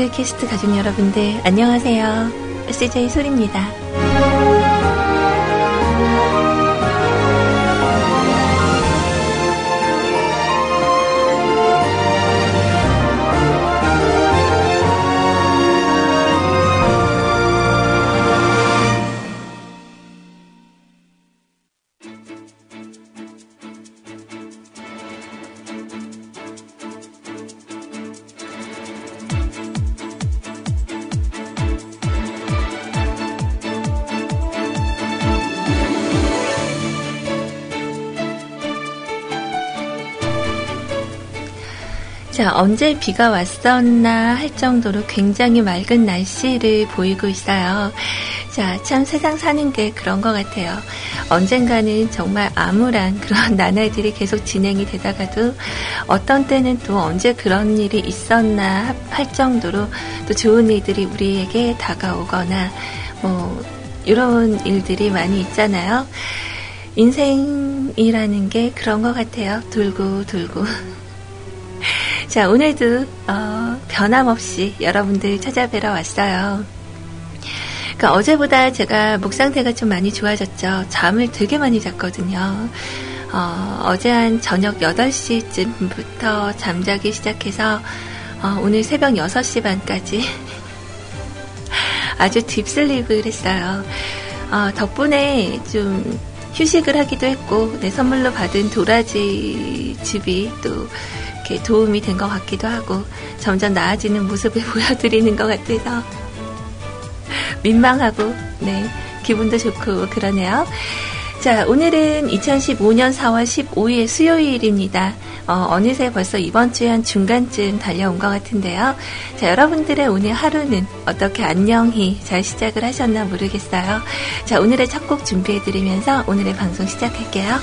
뮤클캐스트 가족 여러분들, 안녕하세요. CJ 소리입니다. 언제 비가 왔었나 할 정도로 굉장히 맑은 날씨를 보이고 있어요. 자, 참 세상 사는 게 그런 것 같아요. 언젠가는 정말 암울한 그런 나날들이 계속 진행이 되다가도 어떤 때는 또 언제 그런 일이 있었나 할 정도로 또 좋은 일들이 우리에게 다가오거나 뭐 이런 일들이 많이 있잖아요. 인생이라는 게 그런 것 같아요. 돌고 돌고. 자, 오늘도 어, 변함없이 여러분들 찾아뵈러 왔어요. 그러니까 어제보다 제가 목 상태가 좀 많이 좋아졌죠. 잠을 되게 많이 잤거든요. 어, 제한 저녁 8시쯤부터 잠자기 시작해서 어, 오늘 새벽 6시 반까지 아주 딥슬립을 했어요. 어, 덕분에 좀 휴식을 하기도 했고, 내 선물로 받은 도라지 즙이 또 이렇게 도움이 된 것 같기도 하고 점점 나아지는 모습을 보여드리는 것 같아서 민망하고 네 기분도 좋고 그러네요. 자 오늘은 2015년 4월 15일 수요일입니다. 어, 느새 벌써 이번 주에 한 중간쯤 달려온 것 같은데요. 자 여러분들의 오늘 하루는 어떻게 안녕히 잘 시작을 하셨나 모르겠어요. 자 오늘의 첫 곡 준비해드리면서 오늘의 방송 시작할게요.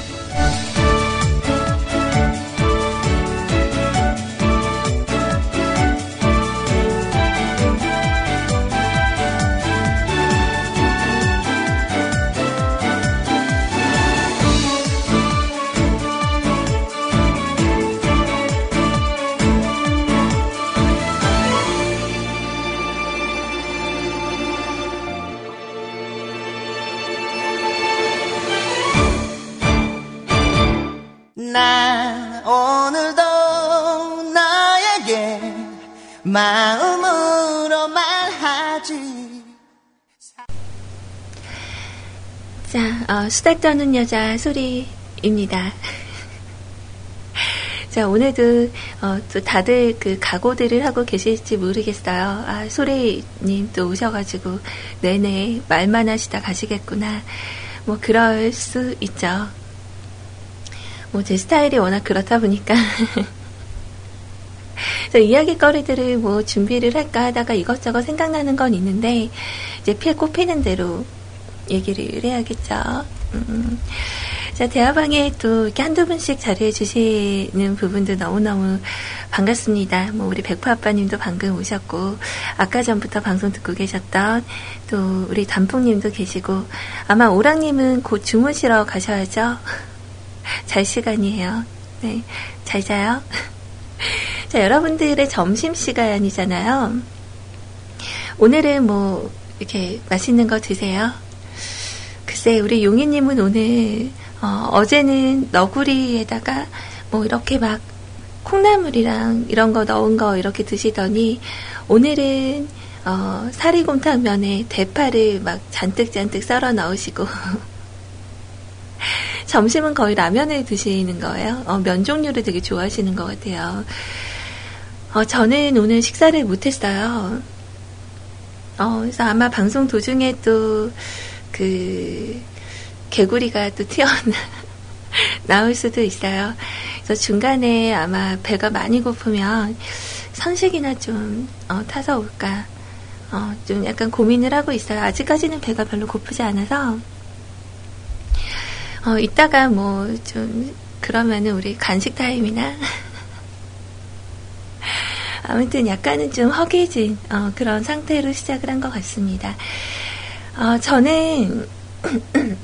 어, 수다 떠는 여자 소리입니다. 자, 오늘도, 어, 또 다들 그 각오들을 하고 계실지 모르겠어요. 아, 소리님 또 오셔가지고, 내내 말만 하시다 가시겠구나. 뭐, 그럴 수 있죠. 뭐, 제 스타일이 워낙 그렇다 보니까. 그래서 이야기거리들을 뭐 준비를 할까 하다가 이것저것 생각나는 건 있는데 이제 필 꼽히는 대로 얘기를 해야겠죠. 음. 자, 대화방에 또 이렇게 한두 분씩 자리해 주시는 부분도 너무너무 반갑습니다. 뭐, 우리 백파 아빠님도 방금 오셨고, 아까 전부터 방송 듣고 계셨던 또 우리 단풍님도 계시고, 아마 오랑님은 곧 주무시러 가셔야죠. 잘 시간이에요. 네. 잘 자요. 자, 여러분들의 점심시간이잖아요. 오늘은 뭐, 이렇게 맛있는 거 드세요? 글쎄, 우리 용희님은 오늘, 어, 제는 너구리에다가 뭐 이렇게 막 콩나물이랑 이런 거 넣은 거 이렇게 드시더니, 오늘은, 어, 사리곰탕면에 대파를 막 잔뜩잔뜩 썰어 넣으시고, 점심은 거의 라면을 드시는 거예요. 어, 면 종류를 되게 좋아하시는 것 같아요. 어, 저는 오늘 식사를 못했어요. 어, 그래서 아마 방송 도중에 또, 그, 개구리가 또 튀어나, 나올 수도 있어요. 그래서 중간에 아마 배가 많이 고프면 선식이나 좀, 어, 타서 올까. 어, 좀 약간 고민을 하고 있어요. 아직까지는 배가 별로 고프지 않아서. 어, 이따가 뭐, 좀, 그러면은 우리 간식 타임이나, 아무튼 약간은 좀 허기진 어, 그런 상태로 시작을 한 것 같습니다. 어, 저는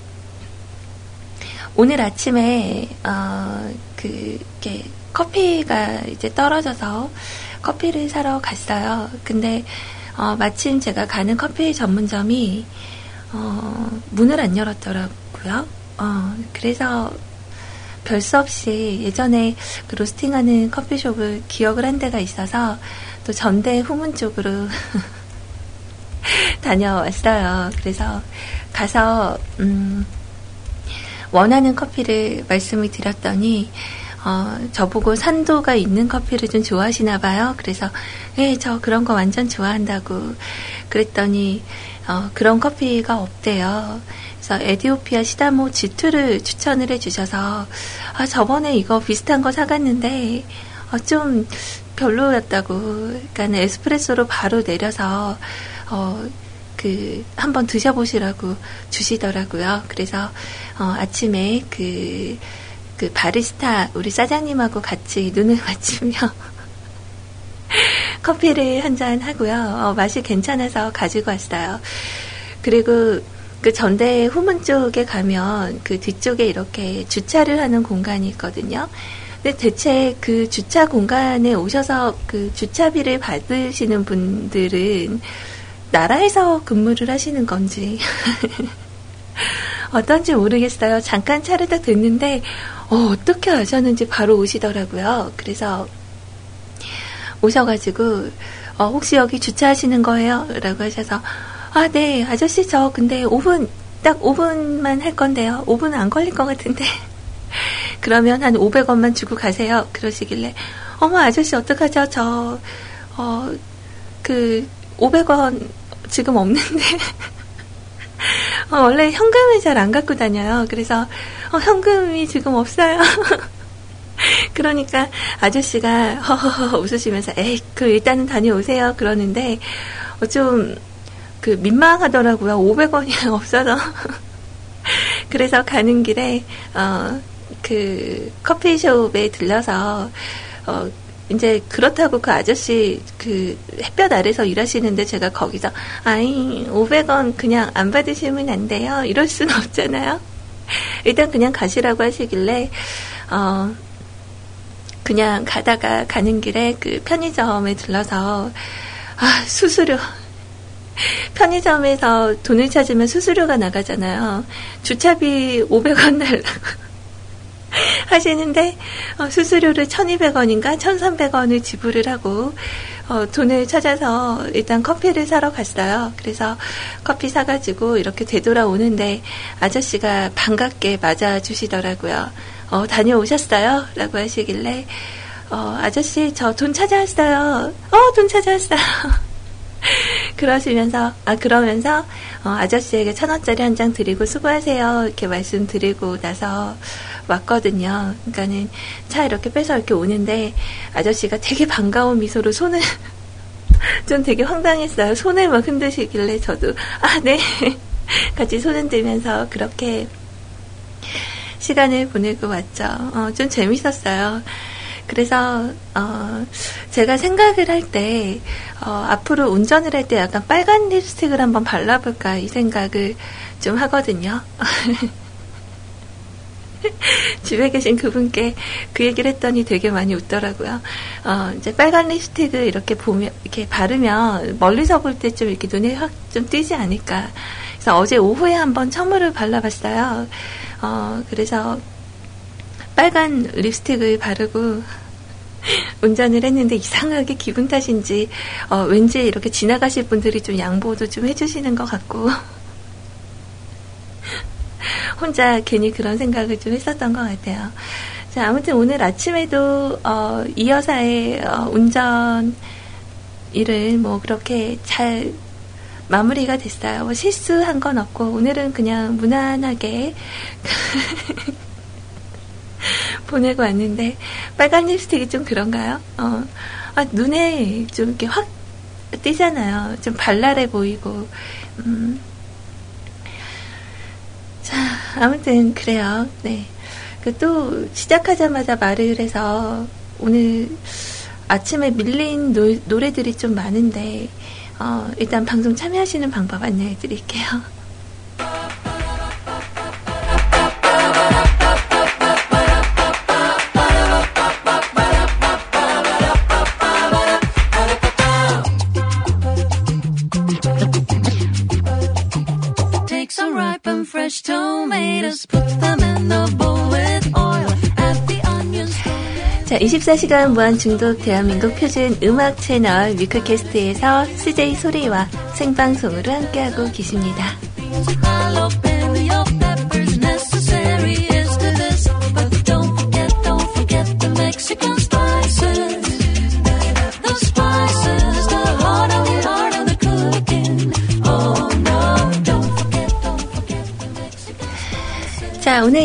오늘 아침에 어, 그 이렇게 커피가 이제 떨어져서 커피를 사러 갔어요. 근데 어, 마침 제가 가는 커피 전문점이 어, 문을 안 열었더라고요. 어, 그래서 별 수 없이 예전에 그 로스팅하는 커피숍을 기억을 한 데가 있어서 또 전대 후문 쪽으로 다녀왔어요. 그래서 가서 음, 원하는 커피를 말씀을 드렸더니 어, 저보고 산도가 있는 커피를 좀 좋아하시나 봐요. 그래서 예, 저 그런 거 완전 좋아한다고 그랬더니 어, 그런 커피가 없대요. 그래서 에디오피아 시다모 G2를 추천을 해주셔서 아, 저번에 이거 비슷한 거 사갔는데 어, 좀 별로였다고. 그러니까 에스프레소로 바로 내려서 어, 그 한번 드셔보시라고 주시더라고요. 그래서 어, 아침에 그, 그 바리스타 우리 사장님하고 같이 눈을 맞추며 커피를 한 잔 하고요. 어, 맛이 괜찮아서 가지고 왔어요. 그리고 그 전대 후문 쪽에 가면 그 뒤쪽에 이렇게 주차를 하는 공간이 있거든요. 근데 대체 그 주차 공간에 오셔서 그 주차비를 받으시는 분들은 나라에서 근무를 하시는 건지 어떤지 모르겠어요. 잠깐 차를 딱 듣는데 어, 떻게 아셨는지 바로 오시더라고요. 그래서 오셔가지고 어, 혹시 여기 주차하시는 거예요? 라고 하셔서 아, 네, 아저씨 저 근데 5분 딱 5분만 할 건데요. 5분 안 걸릴 것 같은데 그러면 한 500원만 주고 가세요. 그러시길래 어머 아저씨 어떡하죠? 저 어, 그 500원 지금 없는데 어, 원래 현금을 잘 안 갖고 다녀요. 그래서 어, 현금이 지금 없어요. 그러니까 아저씨가 허허허 웃으시면서 에이 그 일단은 다녀오세요 그러는데 어, 좀 그 민망하더라고요 500원이 없어서 그래서 가는 길에 어, 그 커피숍에 들려서 어, 이제 그렇다고 그 아저씨 그 햇볕 아래서 일하시는데 제가 거기서 아이 500원 그냥 안 받으시면 안 돼요. 이럴 수는 없잖아요. 일단 그냥 가시라고 하시길래 어 그냥 가다가 가는 길에 그 편의점에 들러서 아 수수료. 편의점에서 돈을 찾으면 수수료가 나가잖아요. 주차비 500원 달라고 하시는데 어, 수수료를 1,200원인가 1,300원을 지불을 하고 어, 돈을 찾아서 일단 커피를 사러 갔어요. 그래서 커피 사가지고 이렇게 되돌아오는데 아저씨가 반갑게 맞아주시더라고요. 어, 다녀오셨어요? 라고 하시길래 어, 아저씨 저 돈 찾아왔어요. 어, 돈 찾아왔어요. 그러시면서 아 그러면서 어, 아저씨에게 천 원짜리 한 장 드리고 수고하세요 이렇게 말씀드리고 나서 왔거든요. 그러니까는 차 이렇게 빼서 이렇게 오는데 아저씨가 되게 반가운 미소로 손을 좀 되게 황당했어요. 손을 막 흔드시길래 저도 아 네 같이 손 흔들면서 그렇게 시간을 보내고 왔죠. 어, 좀 재밌었어요. 그래서 어, 제가 생각을 할때 어, 앞으로 운전을 할 때 약간 빨간 립스틱을 한번 발라볼까 이 생각을 좀 하거든요. 집에 계신 그분께 그 얘기를 했더니 되게 많이 웃더라고요. 어, 이제 빨간 립스틱을 이렇게 보면, 이렇게 바르면 멀리서 볼 때 좀 이렇게 눈에 확 좀 띄지 않을까. 그래서 어제 오후에 한번 처음으로 발라봤어요. 어, 그래서 빨간 립스틱을 바르고 운전을 했는데 이상하게 기분 탓인지 어, 왠지 이렇게 지나가실 분들이 좀 양보도 좀 해주시는 것 같고 혼자 괜히 그런 생각을 좀 했었던 것 같아요. 자, 아무튼 오늘 아침에도, 어, 이 여사의 어, 운전 일을 뭐 그렇게 잘 마무리가 됐어요. 뭐 실수한 건 없고, 오늘은 그냥 무난하게 보내고 왔는데, 빨간 립스틱이 좀 그런가요? 어, 아, 눈에 좀 이렇게 확 띄잖아요. 좀 발랄해 보이고, 음, 자, 아무튼 그래요. 네. 그 또 시작하자마자 말을 해서 오늘 아침에 밀린 노, 노래들이 좀 많은데 어, 일단 방송 참여하시는 방법 안내해 드릴게요. 자, 24시간 무한 중독 대한민국 표준 음악 채널 뮤크캐스트에서 CJ 소리와 생방송으로 함께하고 계십니다.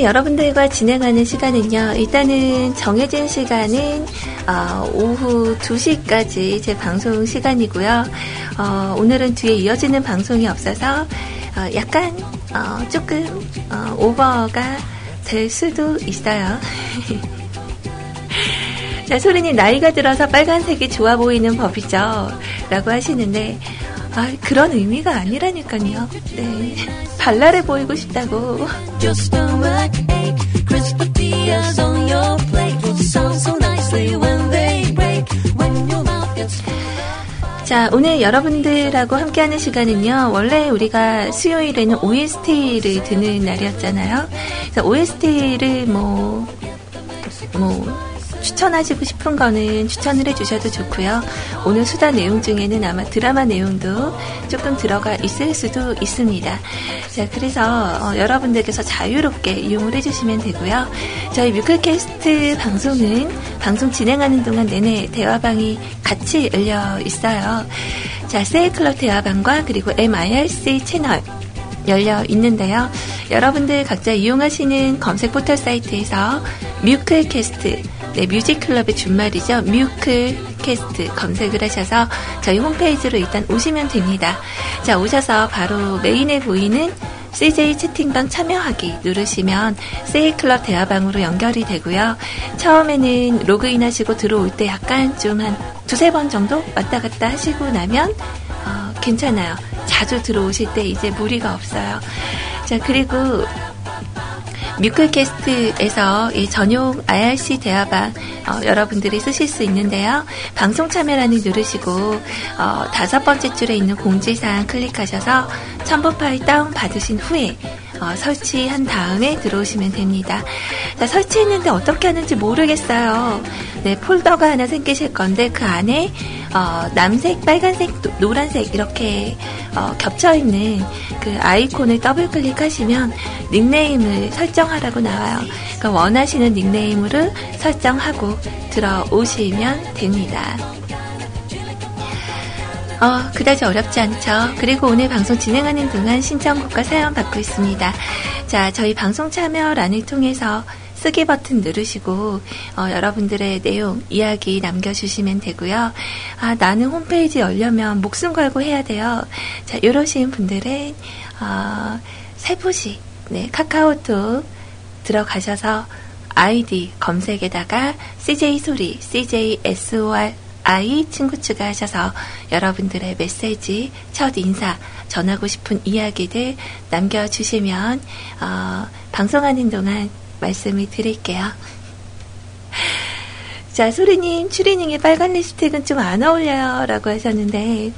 여러분들과 진행하는 시간은요, 일단은 정해진 시간은, 어, 오후 2시까지 제 방송 시간이고요. 어, 오늘은 뒤에 이어지는 방송이 없어서, 어, 약간, 어, 조금, 어, 오버가 될 수도 있어요. 자, 소리님, 나이가 들어서 빨간색이 좋아 보이는 법이죠. 라고 하시는데, 아, 그런 의미가 아니라니까요. 네. 발랄해 보이고 싶다고. 자, 오늘 여러분들하고 함께하는 시간은요, 원래 우리가 수요일에는 OST를 듣는 날이었잖아요. OST를 뭐, 뭐, 추천하시고 싶은 거는 추천을 해주셔도 좋고요. 오늘 수다 내용 중에는 아마 드라마 내용도 조금 들어가 있을 수도 있습니다. 자, 그래서 어, 여러분들께서 자유롭게 이용을 해주시면 되고요. 저희 뮤클캐스트 방송은 방송 진행하는 동안 내내 대화방이 같이 열려 있어요. 자, 세이클럽 대화방과 그리고 MIRC 채널 열려 있는데요. 여러분들 각자 이용하시는 검색 포털 사이트에서 뮤클캐스트 네, 뮤직클럽의 준말이죠. 뮤클캐스트 검색을 하셔서 저희 홈페이지로 일단 오시면 됩니다. 자, 오셔서 바로 메인에 보이는 CJ 채팅방 참여하기 누르시면 세이클럽 대화방으로 연결이 되고요. 처음에는 로그인 하시고 들어올 때 약간 좀 한 두세 번 정도 왔다 갔다 하시고 나면 어, 괜찮아요. 자주 들어오실 때 이제 무리가 없어요. 자, 그리고 뮤클캐스트에서 이 전용 IRC 대화방 어, 여러분들이 쓰실 수 있는데요. 방송 참여란을 누르시고 어, 다섯 번째 줄에 있는 공지사항 클릭하셔서 첨부 파일 다운 받으신 후에 어, 설치한 다음에 들어오시면 됩니다. 자, 설치했는데 어떻게 하는지 모르겠어요. 네, 폴더가 하나 생기실 건데 그 안에 어, 남색, 빨간색, 노란색 이렇게 어, 겹쳐 있는 그 아이콘을 더블 클릭하시면 닉네임을 설정하라고 나와요. 그러니까 원하시는 닉네임으로 설정하고 들어오시면 됩니다. 어, 그다지 어렵지 않죠. 그리고 오늘 방송 진행하는 동안 신청곡과 사연 받고 있습니다. 자, 저희 방송 참여란을 통해서 쓰기 버튼 누르시고 어, 여러분들의 내용 이야기 남겨주시면 되고요. 아 나는 홈페이지 열려면 목숨 걸고 해야 돼요. 자 이러신 분들은 어, 세부시 네, 카카오톡 들어가셔서 아이디 검색에다가 CJ 소리 CJ SOR I 친구 추가하셔서 여러분들의 메시지, 첫 인사, 전하고 싶은 이야기들 남겨주시면 어, 방송하는 동안 말씀을 드릴게요. 자, 소리님, 추리닝에 빨간 립스틱은 좀 안 어울려요. 라고 하셨는데,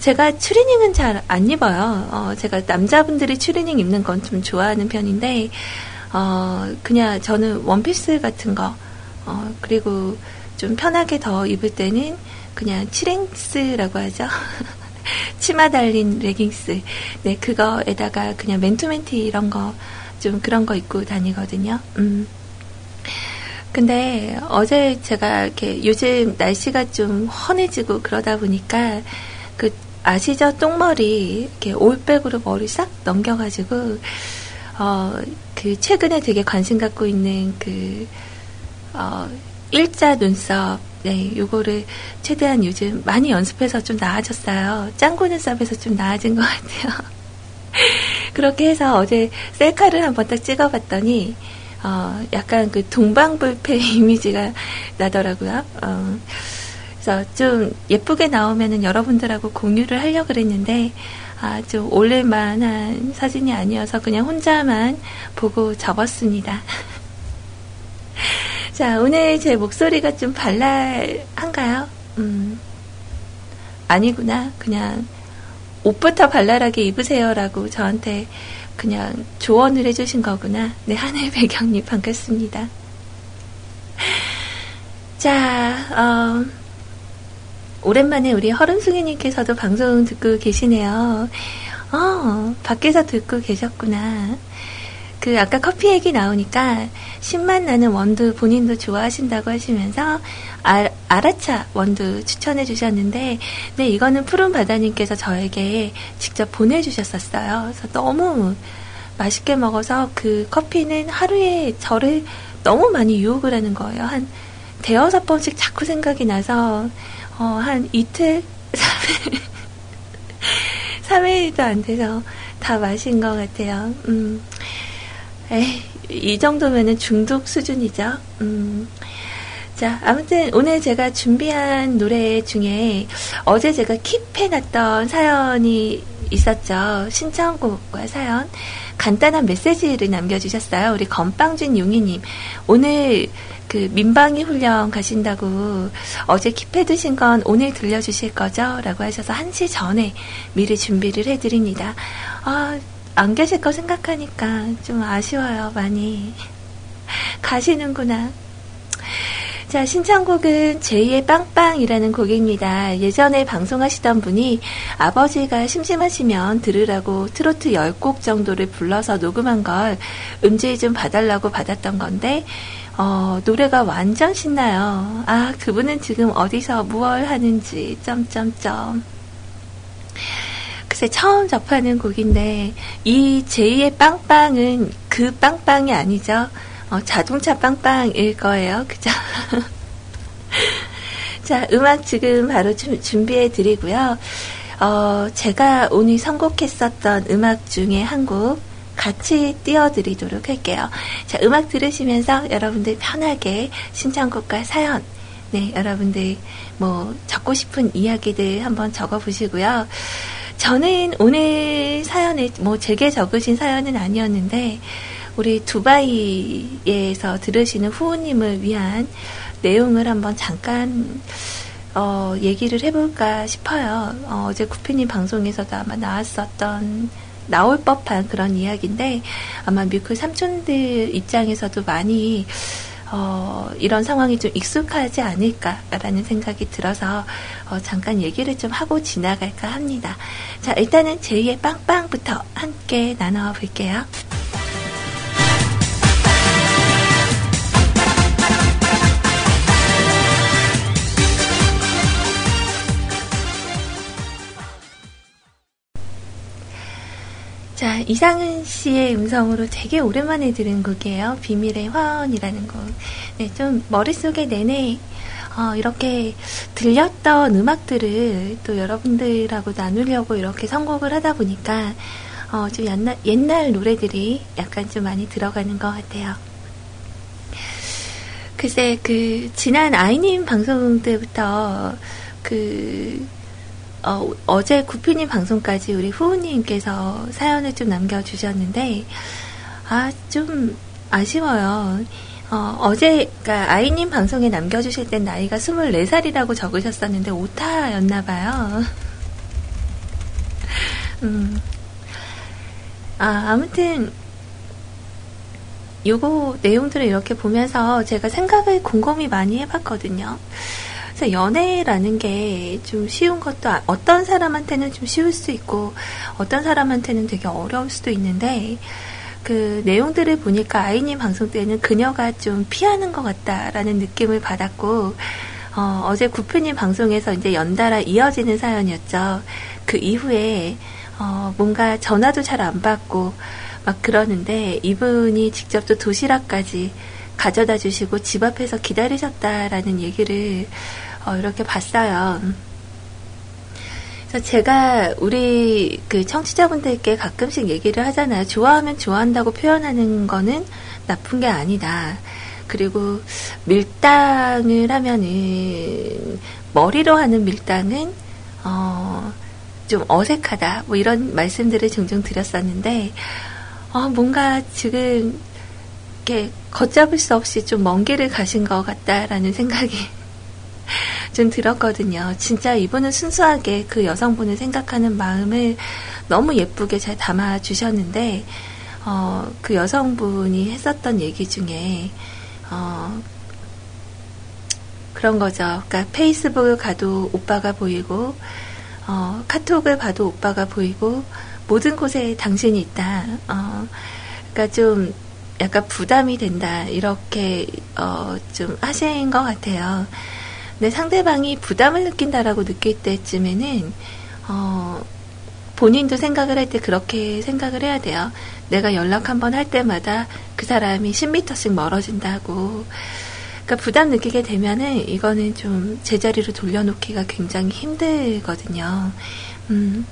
제가 추리닝은 잘 안 입어요. 어, 제가 남자분들이 추리닝 입는 건 좀 좋아하는 편인데, 어, 그냥 저는 원피스 같은 거, 어, 그리고 좀 편하게 더 입을 때는 그냥 치랭스라고 하죠. 치마 달린 레깅스. 네, 그거에다가 그냥 맨투맨티 이런 거, 좀 그런 거 입고 다니거든요. 음. 근데 어제 제가 이렇게 요즘 날씨가 좀 헌해지고 그러다 보니까 그 아시죠? 똥머리 이렇게 올백으로 머리 싹 넘겨가지고 어 그 최근에 되게 관심 갖고 있는 그 어, 일자 눈썹 네, 요거를 최대한 요즘 많이 연습해서 좀 나아졌어요. 짱구 눈썹에서 좀 나아진 것 같아요. 그렇게 해서 어제 셀카를 한번 딱 찍어봤더니, 어, 약간 그 동방불패 이미지가 나더라고요. 어, 그래서 좀 예쁘게 나오면은 여러분들하고 공유를 하려고 그랬는데, 아, 좀 올릴만한 사진이 아니어서 그냥 혼자만 보고 접었습니다. 자, 오늘 제 목소리가 좀 발랄한가요? 음, 아니구나. 그냥 옷부터 발랄하게 입으세요라고 저한테 그냥 조언을 해주신 거구나. 네, 하늘 배경님 반갑습니다. 자, 어, 오랜만에 우리 허름숭이님께서도 방송 듣고 계시네요. 어, 밖에서 듣고 계셨구나. 그 아까 커피 얘기 나오니까 신맛 나는 원두 본인도 좋아하신다고 하시면서 아, 아라차 원두 추천해 주셨는데 네 이거는 푸른 바다님께서 저에게 직접 보내주셨었어요. 그래서 너무 맛있게 먹어서 그 커피는 하루에 저를 너무 많이 유혹을 하는 거예요. 한 대여섯 번씩 자꾸 생각이 나서 어, 한 이틀 3일 3일도 안 돼서 다 마신 것 같아요. 음. 에이, 이 정도면은 중독 수준이죠. 음. 자, 아무튼 오늘 제가 준비한 노래 중에 어제 제가 킵해놨던 사연이 있었죠. 신청곡과 사연. 간단한 메시지를 남겨주셨어요. 우리 건빵준 용이님. 오늘 그 민방위 훈련 가신다고 어제 킵해두신 건 오늘 들려주실 거죠? 라고 하셔서 1시 전에 미리 준비를 해드립니다. 아, 안 계실 거 생각하니까 좀 아쉬워요, 많이. 가시는구나. 자, 신청곡은 제2의 빵빵이라는 곡입니다. 예전에 방송하시던 분이 아버지가 심심하시면 들으라고 트로트 10곡 정도를 불러서 녹음한 걸 음질 좀 봐달라고 받았던 건데, 어, 노래가 완전 신나요. 아, 그분은 지금 어디서 무얼 하는지, 점점점. 글쎄 처음 접하는 곡인데 이 제2의 빵빵은 그 빵빵이 아니죠. 어, 자동차 빵빵일 거예요. 그죠? 자, 음악 지금 바로 주, 준비해 드리고요. 어, 제가 오늘 선곡했었던 음악 중에 한 곡 같이 띄워드리도록 할게요. 자, 음악 들으시면서 여러분들 편하게 신청곡과 사연, 네, 여러분들 뭐 적고 싶은 이야기들 한번 적어 보시고요. 저는 오늘 사연에 뭐 제게 적으신 사연은 아니었는데 우리 두바이에서 들으시는 후우님을 위한 내용을 한번 잠깐 어, 얘기를 해볼까 싶어요. 어, 제 구피님 방송에서도 아마 나왔었던 나올 법한 그런 이야기인데 아마 뮤클 삼촌들 입장에서도 많이 어, 이런 상황이 좀 익숙하지 않을까라는 생각이 들어서 어, 잠깐 얘기를 좀 하고 지나갈까 합니다. 자, 일단은 제2의 빵빵부터 함께 나눠볼게요. 자, 이상은 씨의 음성으로 되게 오랜만에 들은 곡이에요. 비밀의 화원이라는 곡. 네, 좀 머릿속에 내내 어, 이렇게 들렸던 음악들을 또 여러분들하고 나누려고 이렇게 선곡을 하다 보니까 어, 좀 옛날, 옛날 노래들이 약간 좀 많이 들어가는 것 같아요. 글쎄, 그, 지난 아이님 방송 때부터 그, 어, 제 구피님 방송까지 우리 후우님께서 사연을 좀 남겨주셨는데, 아, 좀 아쉬워요. 어, 제 그러니까 아이님 방송에 남겨주실 땐 나이가 24살이라고 적으셨었는데, 오타였나봐요. 음. 아, 아무튼, 요거 내용들을 이렇게 보면서 제가 생각을 곰곰이 많이 해봤거든요. 그래서 연애라는 게 좀 쉬운 것도 아, 어떤 사람한테는 좀 쉬울 수 있고 어떤 사람한테는 되게 어려울 수도 있는데 그 내용들을 보니까 아이님 방송 때는 그녀가 좀 피하는 것 같다라는 느낌을 받았고 어, 어제 구프님 방송에서 이제 연달아 이어지는 사연이었죠. 그 이후에 어, 뭔가 전화도 잘 안 받고 막 그러는데 이분이 직접 또 도시락까지 가져다 주시고 집 앞에서 기다리셨다라는 얘기를 어, 이렇게 봤어요. 그래서 제가 우리 그 청취자분들께 가끔씩 얘기를 하잖아요. 좋아하면 좋아한다고 표현하는 거는 나쁜 게 아니다. 그리고 밀당을 하면은 머리로 하는 밀당은 어, 좀 어색하다. 뭐 이런 말씀들을 종종 드렸었는데 어, 뭔가 지금 이렇게 걷잡을 수 없이 좀 먼 길을 가신 것 같다라는 생각이 좀 들었거든요. 진짜 이분은 순수하게 그 여성분을 생각하는 마음을 너무 예쁘게 잘 담아 주셨는데, 어, 그 여성분이 했었던 얘기 중에, 어, 그런 거죠. 그러니까 페이스북을 가도 오빠가 보이고, 어, 카톡을 봐도 오빠가 보이고, 모든 곳에 당신이 있다. 어, 그러니까 좀 약간 부담이 된다. 이렇게, 어, 좀 하신 것 같아요. 근데 상대방이 부담을 느낀다라고 느낄 때쯤에는, 어, 본인도 생각을 할 때 그렇게 생각을 해야 돼요. 내가 연락 한번 할 때마다 그 사람이 10m씩 멀어진다고. 그러니까 부담 느끼게 되면은 이거는 좀 제자리로 돌려놓기가 굉장히 힘들거든요. 음.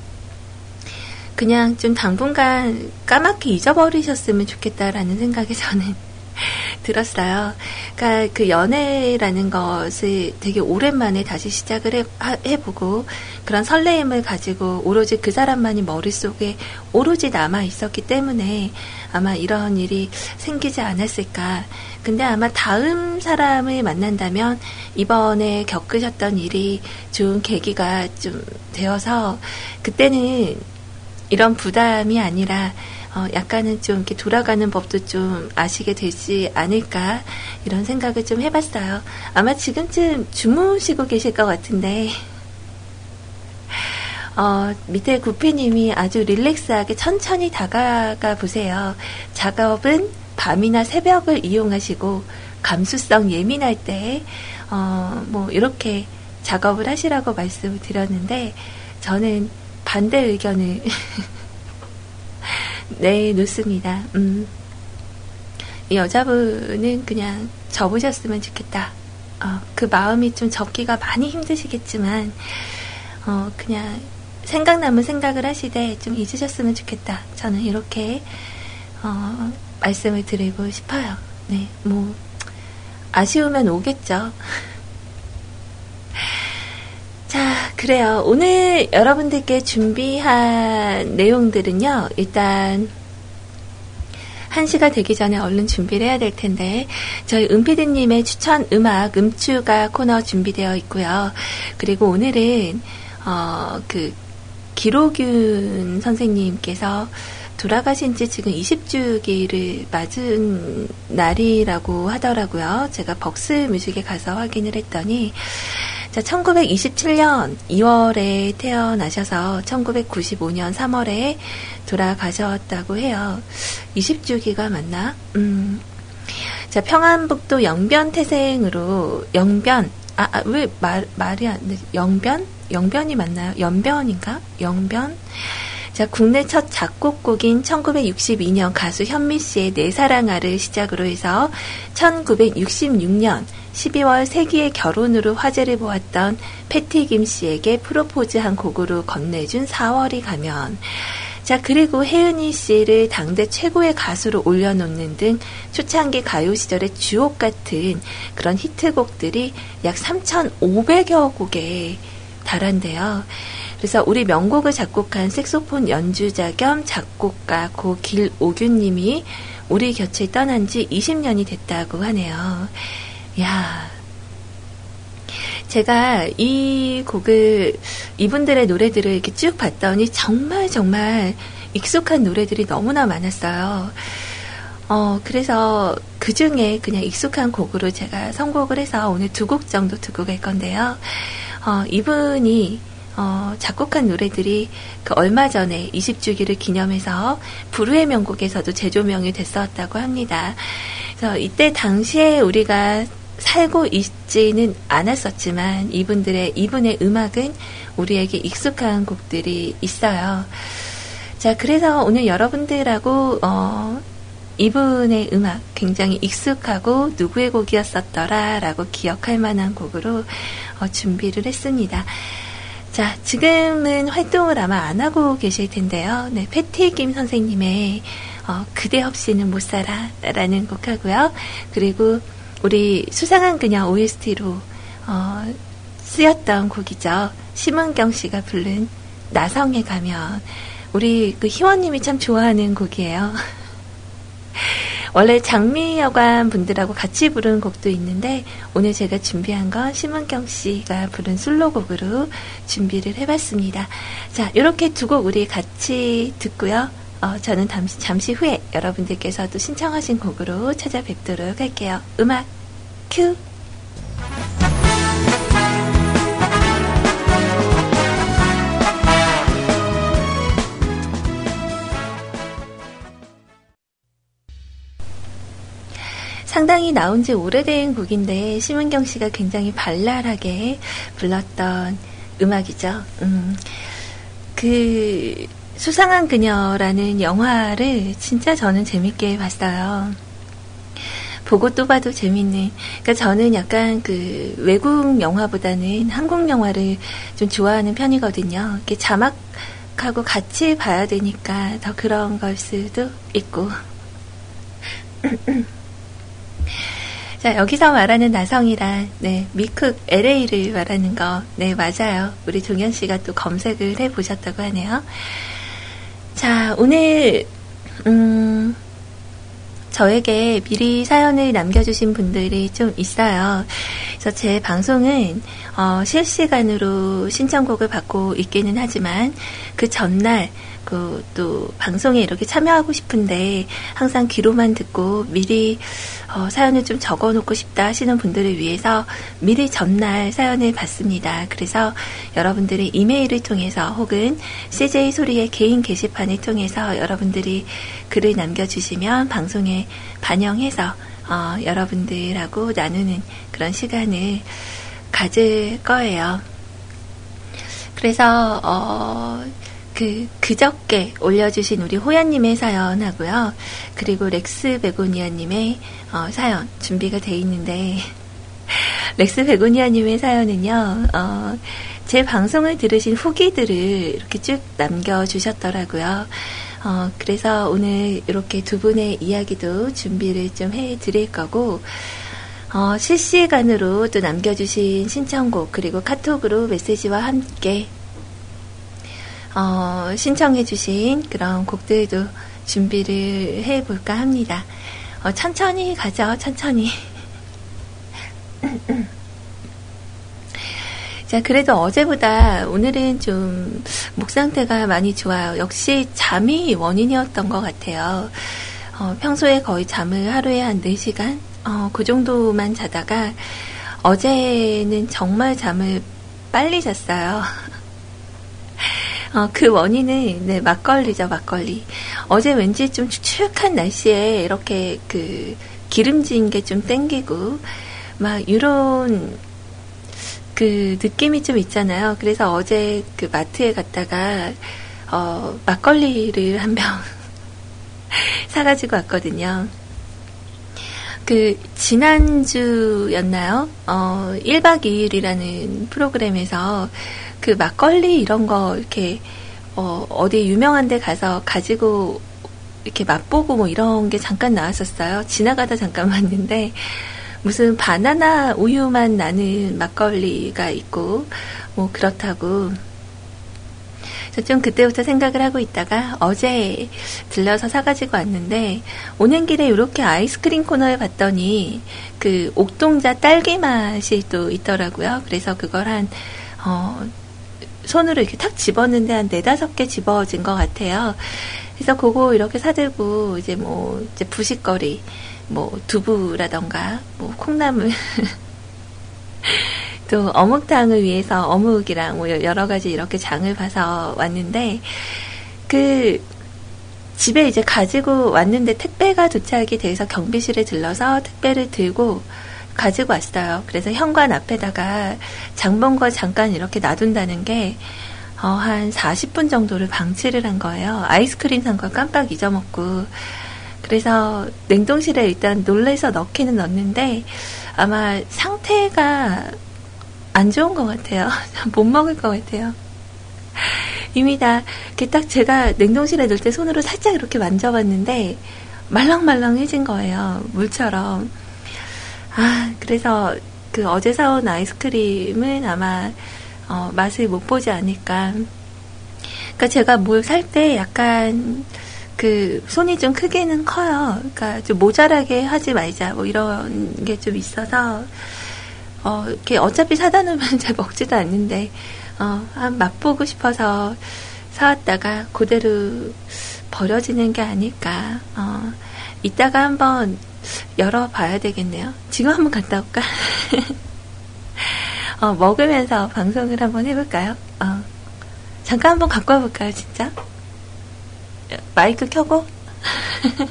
그냥 좀 당분간 까맣게 잊어버리셨으면 좋겠다라는 생각이 저는 들었어요. 그러니까 그 연애라는 것을 되게 오랜만에 다시 시작을 해, 해보고 그런 설레임을 가지고 오로지 그 사람만이 머릿속에 오로지 남아 있었기 때문에 아마 이런 일이 생기지 않았을까. 근데 아마 다음 사람을 만난다면 이번에 겪으셨던 일이 좋은 계기가 좀 되어서 그때는 이런 부담이 아니라 어, 약간은 좀 이렇게 돌아가는 법도 좀 아시게 되지 않을까 이런 생각을 좀 해봤어요. 아마 지금쯤 주무시고 계실 것 같은데 어, 밑에 구피님이 아주 릴렉스하게 천천히 다가가 보세요. 작업은 밤이나 새벽을 이용하시고 감수성 예민할 때, 어, 뭐, 이렇게 작업을 하시라고 말씀을 드렸는데, 저는 반대 의견을 내놓습니다. 음. 이 여자분은 그냥 접으셨으면 좋겠다. 어, 그 마음이 좀 접기가 많이 힘드시겠지만, 어, 그냥 생각나면 생각을 하시되 좀 잊으셨으면 좋겠다. 저는 이렇게 어, 말씀을 드리고 싶어요. 네, 뭐 아쉬우면 오겠죠. 자, 그래요. 오늘 여러분들께 준비한 내용들은요. 일단 1시가 되기 전에 얼른 준비를 해야 될 텐데, 저희 은피디님의 추천 음악, 음추가 코너 준비되어 있고요. 그리고 오늘은, 어, 그, 기로균 선생님께서 돌아가신 지 지금 20주기를 맞은 날이라고 하더라고요. 제가 벅스 뮤직에 가서 확인을 했더니, 자, 1927년 2월에 태어나셔서 1995년 3월에 돌아가셨다고 해요. 20주기가 맞나? 음. 자, 평안북도 영변 태생으로, 영변, 아, 아 왜 말, 말이 안 돼? 영변? 영변이 맞나요? 연변인가? 영변? 자, 국내 첫 작곡곡인 1962년 가수 현미 씨의 내 사랑아를 시작으로 해서 1966년 12월 세기의 결혼으로 화제를 보았던 패티 김 씨에게 프로포즈한 곡으로 건네준 4월이 가면 자, 그리고 혜은이 씨를 당대 최고의 가수로 올려놓는 등 초창기 가요 시절의 주옥 같은 그런 히트곡들이 약 3,500여 곡에 달한데요. 그래서 우리 명곡을 작곡한 색소폰 연주자 겸 작곡가 고 길오균님이 우리 곁을 떠난 지 20년이 됐다고 하네요. 야 제가 이 곡을 이분들의 노래들을 이렇게 쭉 봤더니 정말 정말 익숙한 노래들이 너무나 많았어요. 어, 그래서 그 중에 그냥 익숙한 곡으로 제가 선곡을 해서 오늘 두 곡 정도 듣고 갈 건데요. 어, 이분이 어, 작곡한 노래들이 그 얼마 전에 20주기를 기념해서 부르의 명곡에서도 재조명이 됐었다고 합니다. 그래서 이때 당시에 우리가 살고 있지는 않았었지만 이분들의 이분의 음악은 우리에게 익숙한 곡들이 있어요. 자, 그래서 오늘 여러분들하고 어, 이분의 음악 굉장히 익숙하고 누구의 곡이었었더라라고 기억할 만한 곡으로 어, 준비를 했습니다. 자, 지금은 활동을 아마 안 하고 계실 텐데요. 네, 패티 김 선생님의 어, 그대 없이는 못 살아 라는 곡 하고요. 그리고 우리 수상한 그냥 OST로 어, 쓰였던 곡이죠. 심은경 씨가 부른 나성에 가면 우리 그 희원님이 참 좋아하는 곡이에요. 원래 장미여관 분들하고 같이 부른 곡도 있는데 오늘 제가 준비한 건 심은경 씨가 부른 솔로곡으로 준비를 해봤습니다. 자, 이렇게 두 곡 우리 같이 듣고요. 어, 저는 잠시, 잠시 후에 여러분들께서 도 신청하신 곡으로 찾아뵙도록 할게요. 음악 큐! 상당히 나온 지 오래된 곡인데 심은경 씨가 굉장히 발랄하게 불렀던 음악이죠. 음, 그 수상한 그녀라는 영화를 진짜 저는 재밌게 봤어요. 보고 또 봐도 재밌는. 그러니까 저는 약간 그 외국 영화보다는 한국 영화를 좀 좋아하는 편이거든요. 이렇게 자막하고 같이 봐야 되니까 더 그런 걸 수도 있고. 자, 여기서 말하는 나성이란, 네, 미쿡 LA를 말하는 거, 네, 맞아요. 우리 종현 씨가 또 검색을 해 보셨다고 하네요. 자, 오늘, 음, 저에게 미리 사연을 남겨주신 분들이 좀 있어요. 그래서 제 방송은 어, 실시간으로 신청곡을 받고 있기는 하지만 그 전날 그 또 방송에 이렇게 참여하고 싶은데 항상 귀로만 듣고 미리 어, 사연을 좀 적어놓고 싶다 하시는 분들을 위해서 미리 전날 사연을 받습니다. 그래서 여러분들이 이메일을 통해서 혹은 CJ 소리의 개인 게시판을 통해서 여러분들이 글을 남겨주시면 방송에 반영해서 어, 여러분들하고 나누는 그런 시간을 가질 거예요. 그래서 어, 그 그저께 올려주신 우리 호야님의 사연하고요. 그리고 렉스 베고니아님의 어, 사연 준비가 돼 있는데 렉스 베고니아님의 사연은요. 어, 제 방송을 들으신 후기들을 이렇게 쭉 남겨주셨더라고요. 어, 그래서 오늘 이렇게 두 분의 이야기도 준비를 좀 해 드릴 거고, 어, 실시간으로 또 남겨주신 신청곡, 그리고 카톡으로 메시지와 함께 어, 신청해주신 그런 곡들도 준비를 해볼까 합니다. 어, 천천히 가죠, 천천히. 자, 그래도 어제보다 오늘은 좀 목 상태가 많이 좋아요. 역시 잠이 원인이었던 것 같아요. 어, 평소에 거의 잠을 하루에 한 4시간? 어, 그 정도만 자다가 어제는 정말 잠을 빨리 잤어요. 어, 그 원인은 네, 막걸리죠, 막걸리. 어제 왠지 좀 축축한 날씨에 이렇게 그 기름진 게 좀 땡기고 막 이런 그 느낌이 좀 있잖아요. 그래서 어제 그 마트에 갔다가 어, 막걸리를 한 병 사가지고 왔거든요. 그 지난주였나요? 어, 1박 2일이라는 프로그램에서 그 막걸리 이런 거 이렇게 어, 어디 유명한 데 가서 가지고 이렇게 맛보고 뭐 이런 게 잠깐 나왔었어요. 지나가다 잠깐 봤는데 무슨 바나나 우유만 나는 막걸리가 있고 뭐 그렇다고 좀 그때부터 생각을 하고 있다가 어제 들려서 사가지고 왔는데 오는 길에 이렇게 아이스크림 코너에 봤더니 그 옥동자 딸기 맛이 또 있더라고요. 그래서 그걸 한 어, 손으로 이렇게 탁 집었는데 한 네다섯 개 집어진 것 같아요. 그래서 그거 이렇게 사들고 이제 뭐 이제 부식거리 뭐 두부라던가 뭐 콩나물 또 어묵탕을 위해서 어묵이랑 뭐 여러 가지 이렇게 장을 봐서 왔는데 그 집에 이제 가지고 왔는데 택배가 도착이 돼서 경비실에 들러서 택배를 들고 가지고 왔어요. 그래서 현관 앞에다가 장본 거 잠깐 이렇게 놔둔다는 게, 어, 한 40분 정도를 방치를 한 거예요. 아이스크림 산 걸 깜빡 잊어먹고. 그래서 냉동실에 일단 놀래서 넣기는 넣는데, 아마 상태가 안 좋은 것 같아요. 못 먹을 것 같아요. 이미 다, 이렇게 딱 제가 냉동실에 넣을 때 손으로 살짝 이렇게 만져봤는데, 말랑말랑해진 거예요. 물처럼. 아, 그래서 그 어제 사온 아이스크림은 아마 어, 맛을 못 보지 않을까. 그러니까 제가 뭘 살 때 약간 그 손이 좀 크게는 커요. 그러니까 좀 모자라게 하지 말자 뭐 이런 게 좀 있어서 어 이렇게 어차피 사다 놓으면 잘 먹지도 않는데 어 한 맛보고 싶어서 사왔다가 그대로 버려지는 게 아닐까. 어 이따가 한번 열어봐야 되겠네요. 지금 한번 갔다 올까? 어, 먹으면서 방송을 한번 해볼까요? 어, 잠깐 한번 갖고 와볼까요, 진짜? 마이크 켜고?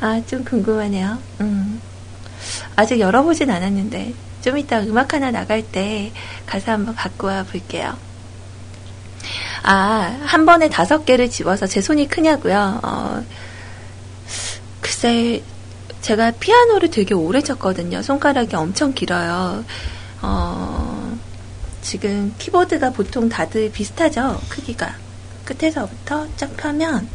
아, 좀 궁금하네요. 음. 아직 열어보진 않았는데, 좀 이따 음악 하나 나갈 때 가서 한번 갖고 와 볼게요. 아, 한 번에 다섯 개를 집어서 제 손이 크냐고요? 어, 글쎄, 제가 피아노를 되게 오래 쳤거든요. 손가락이 엄청 길어요. 어, 지금 키보드가 보통 다들 비슷하죠? 크기가. 끝에서부터 쫙 펴면,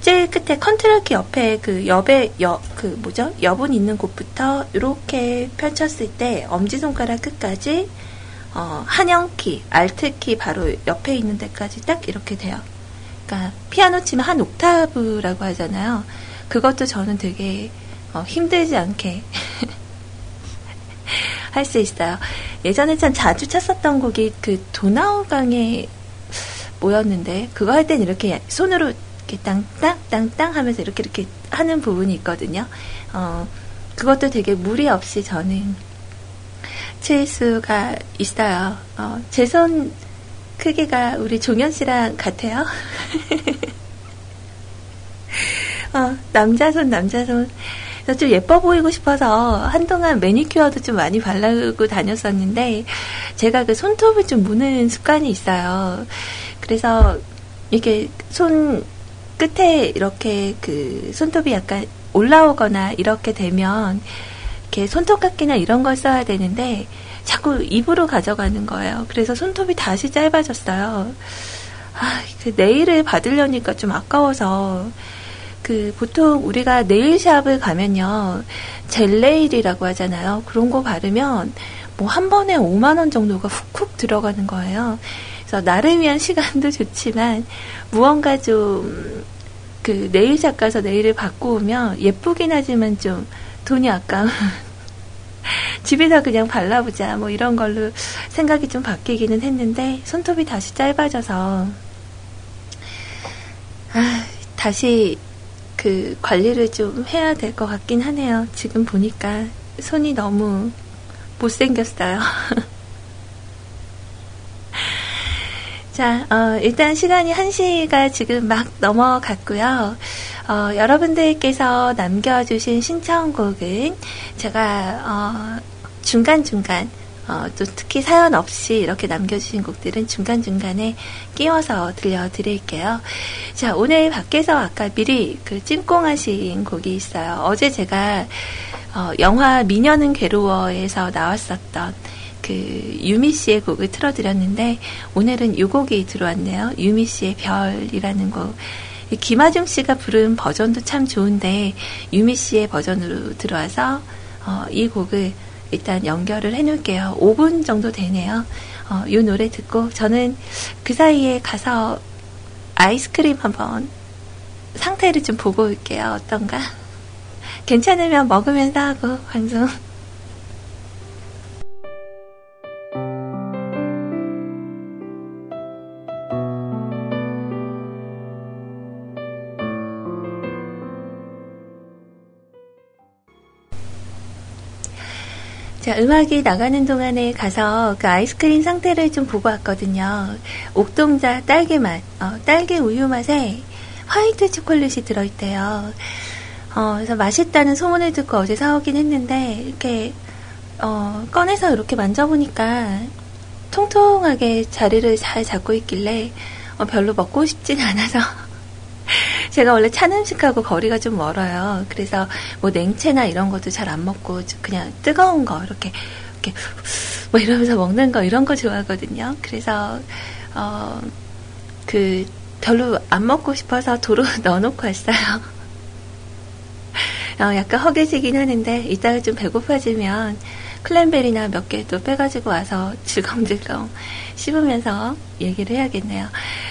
제일 끝에 컨트롤 키 옆에 그 옆에 여, 그 뭐죠? 여분 있는 곳부터 이렇게 펼쳤을 때 엄지손가락 끝까지 어, 한영 키, 알트 키 바로 옆에 있는 데까지 딱 이렇게 돼요. 그러니까 피아노 치면 한 옥타브라고 하잖아요. 그것도 저는 되게 어, 힘들지 않게 할 수 있어요. 예전에 참 자주 쳤었던 곡이 그 도나우강에 뭐였는데 그거 할 땐 이렇게 손으로 이렇게 땅땅 땅땅 하면서 이렇게 이렇게 하는 부분이 있거든요. 어, 그것도 되게 무리 없이 저는 칠 수가 있어요. 어, 제손 크기가 우리 종현 씨랑 같아요. 어, 남자 손, 남자 손. 좀 예뻐 보이고 싶어서 한동안 매니큐어도 좀 많이 바르고 다녔었는데, 제가 그 손톱을 좀 무는 습관이 있어요. 그래서 이게 손 끝에 이렇게 그 손톱이 약간 올라오거나 이렇게 되면, 이렇게 손톱깎이나 이런 걸 써야 되는데, 자꾸 입으로 가져가는 거예요. 그래서 손톱이 다시 짧아졌어요. 아, 그 네일을 받으려니까 좀 아까워서, 그 보통 우리가 네일샵을 가면요 젤네일이라고 하잖아요. 그런 거 바르면 뭐 한 번에 5만 원 정도가 훅훅 들어가는 거예요. 그래서 나를 위한 시간도 좋지만 무언가 좀 그 네일샵 가서 네일을 받고 오면 예쁘긴 하지만 좀 돈이 아까운 집에서 그냥 발라보자 뭐 이런 걸로 생각이 좀 바뀌기는 했는데 손톱이 다시 짧아져서 아, 다시 그 관리를 좀 해야 될 것 같긴 하네요. 지금 보니까 손이 너무 못생겼어요. 자, 어, 일단 시간이 1시가 지금 막 넘어갔고요. 어, 여러분들께서 남겨주신 신청곡은 제가 어, 중간중간 어, 또 특히 사연 없이 이렇게 남겨주신 곡들은 중간중간에 끼워서 들려드릴게요. 자, 오늘 밖에서 아까 미리 그 찜꽁하신 곡이 있어요. 어제 제가 어, 영화 미녀는 괴로워에서 나왔었던 그 유미 씨의 곡을 틀어드렸는데 오늘은 이 곡이 들어왔네요. 유미 씨의 별이라는 곡. 김하중 씨가 부른 버전도 참 좋은데 유미 씨의 버전으로 들어와서 어, 이 곡을 일단 연결을 해놓을게요. 5분 정도 되네요. 어, 이 노래 듣고 저는 그 사이에 가서 아이스크림 한번 상태를 좀 보고 올게요. 어떤가? 괜찮으면 먹으면서 하고 방송 자, 음악이 나가는 동안에 가서 그 아이스크림 상태를 좀 보고 왔거든요. 옥동자 딸기 맛, 어, 딸기 우유 맛에 화이트 초콜릿이 들어있대요. 어, 그래서 맛있다는 소문을 듣고 어제 사오긴 했는데, 이렇게, 어, 꺼내서 이렇게 만져보니까 통통하게 자리를 잘 잡고 있길래, 어, 별로 먹고 싶진 않아서 제가 원래 찬 음식하고 거리가 좀 멀어요. 그래서 뭐 냉채나 이런 것도 잘 안 먹고 그냥 뜨거운 거 이렇게 이렇게 뭐 이러면서 먹는 거 이런 거 좋아하거든요. 그래서 어 그 별로 안 먹고 싶어서 도로 넣어놓고 왔어요. 어, 약간 허기지긴 하는데 이따가 좀 배고파지면 클랜베리나 몇 개 또 빼가지고 와서 질겅질겅 씹으면서 얘기를 해야겠네요.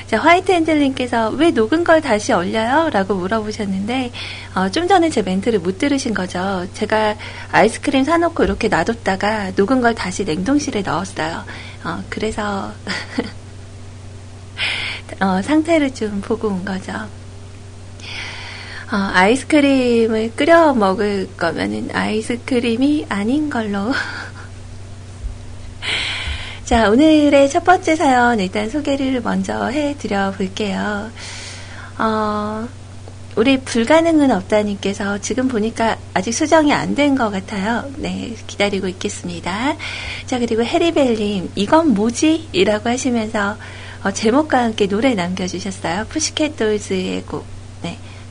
자, 화이트 핸들님께서 왜 녹은 걸 다시 얼려요? 라고 물어보셨는데, 어, 좀 전에 제 멘트를 못 들으신 거죠. 제가 아이스크림 사놓고 이렇게 놔뒀다가 녹은 걸 다시 냉동실에 넣었어요. 어, 그래서, 어, 상태를 좀 보고 온 거죠. 어, 아이스크림을 끓여 먹을 거면은 아이스크림이 아닌 걸로. 자, 오늘의 첫 번째 사연 일단 소개를 먼저 해드려 볼게요. 어, 우리 불가능은 없다님께서 지금 보니까 아직 수정이 안 된 것 같아요. 네, 기다리고 있겠습니다. 자, 그리고 해리벨님, 이건 뭐지? 이라고 하시면서 어, 제목과 함께 노래 남겨주셨어요. 푸시켓 돌즈의 곡, 네,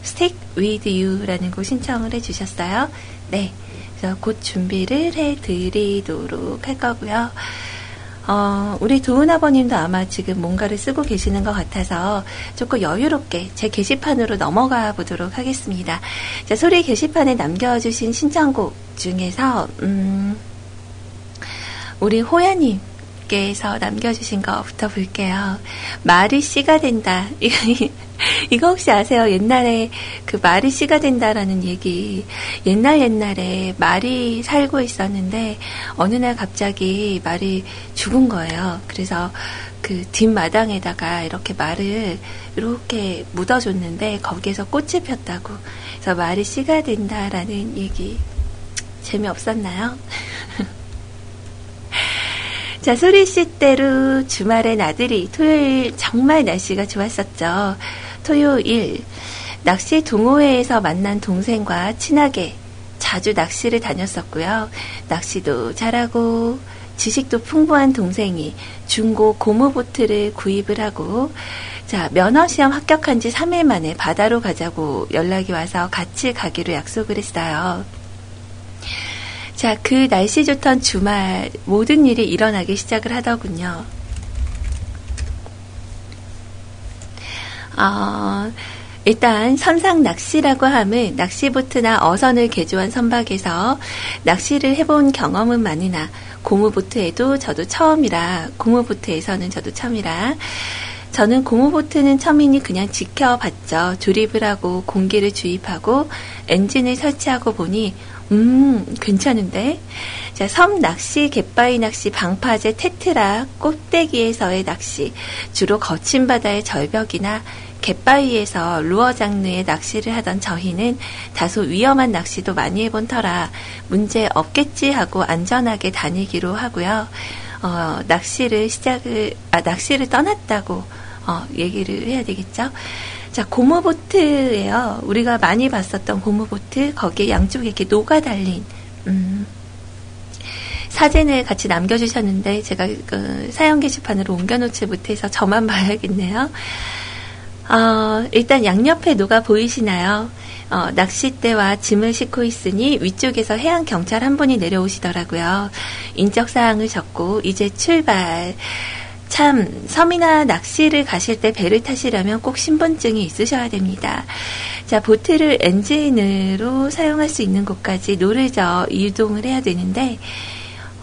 Stick with You라는 곡 신청을 해주셨어요. 네, 그래서 곧 준비를 해드리도록 할 거고요. 어, 우리 도은 아버님도 아마 지금 뭔가를 쓰고 계시는 것 같아서 조금 여유롭게 제 게시판으로 넘어가 보도록 하겠습니다. 자, 소리 게시판에 남겨주신 신청곡 중에서, 음, 우리 호야님, 께서 남겨주신 거부터 볼게요. 말이 씨가 된다. 이거 혹시 아세요? 옛날에 그 말이 씨가 된다라는 얘기. 옛날 옛날에 말이 살고 있었는데 어느 날 갑자기 말이 죽은 거예요. 그래서 그 뒷마당에다가 이렇게 말을 이렇게 묻어줬는데 거기에서 꽃이 폈다고. 그래서 말이 씨가 된다라는 얘기. 재미없었나요? 자, 소리 씨대로 주말에 나들이 토요일 정말 날씨가 좋았었죠. 토요일 낚시 동호회에서 만난 동생과 친하게 자주 낚시를 다녔었고요. 낚시도 잘하고 지식도 풍부한 동생이 중고 고무보트를 구입을 하고 자, 면허 시험 합격한 지 3일 만에 바다로 가자고 연락이 와서 같이 가기로 약속을 했어요. 자, 그 날씨 좋던 주말 모든 일이 일어나기 시작을 하더군요. 어, 일단 선상 낚시라고 하면 낚시보트나 어선을 개조한 선박에서 낚시를 해본 경험은 많으나 고무보트에도 저도 처음이라 고무보트에서는 저도 처음이라 저는 고무보트는 처음이니 그냥 지켜봤죠. 조립을 하고 공기를 주입하고 엔진을 설치하고 보니 음, 괜찮은데? 자, 섬 낚시, 갯바위 낚시, 방파제, 테트라, 꼭대기에서의 낚시, 주로 거친 바다의 절벽이나 갯바위에서 루어 장르의 낚시를 하던 저희는 다소 위험한 낚시도 많이 해본 터라 문제 없겠지 하고 안전하게 다니기로 하고요. 어, 낚시를 시작을, 아, 낚시를 떠났다고, 어, 얘기를 해야 되겠죠? 자, 고무보트예요. 우리가 많이 봤었던 고무보트. 거기에 양쪽에 이렇게 녹아 달린, 음, 사진을 같이 남겨주셨는데, 제가 그 사연 게시판으로 옮겨놓지 못해서 저만 봐야겠네요. 어, 일단 양옆에 녹아 보이시나요? 어, 낚싯대와 짐을 싣고 있으니 위쪽에서 해양 경찰 한 분이 내려오시더라고요. 인적 사항을 적고 이제 출발. 참 섬이나 낚시를 가실 때 배를 타시려면 꼭 신분증이 있으셔야 됩니다. 자, 보트를 엔진으로 사용할 수 있는 곳까지 노를 저 이동을 해야 되는데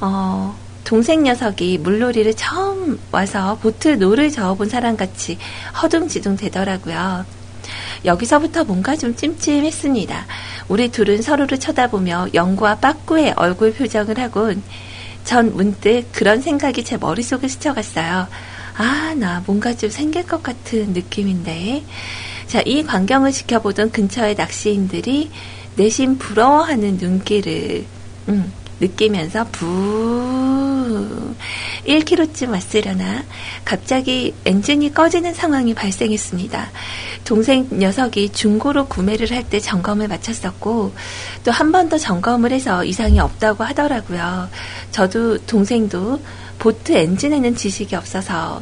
어, 동생 녀석이 물놀이를 처음 와서 보트 노를 저어본 사람 같이 허둥지둥 되더라고요. 여기서부터 뭔가 좀 찜찜했습니다. 우리 둘은 서로를 쳐다보며 영구와 맹구의 얼굴 표정을 하곤 전 문득 그런 생각이 제 머릿속에 스쳐갔어요. 아, 나 뭔가 좀 생길 것 같은 느낌인데. 자, 이 광경을 지켜보던 근처의 낚시인들이 내심 부러워하는 눈길을, 음, 느끼면서 부 1km쯤 왔으려나 갑자기 엔진이 꺼지는 상황이 발생했습니다. 동생 녀석이 중고로 구매를 할 때 점검을 마쳤었고 또 한 번 더 점검을 해서 이상이 없다고 하더라고요. 저도 동생도 보트 엔진에는 지식이 없어서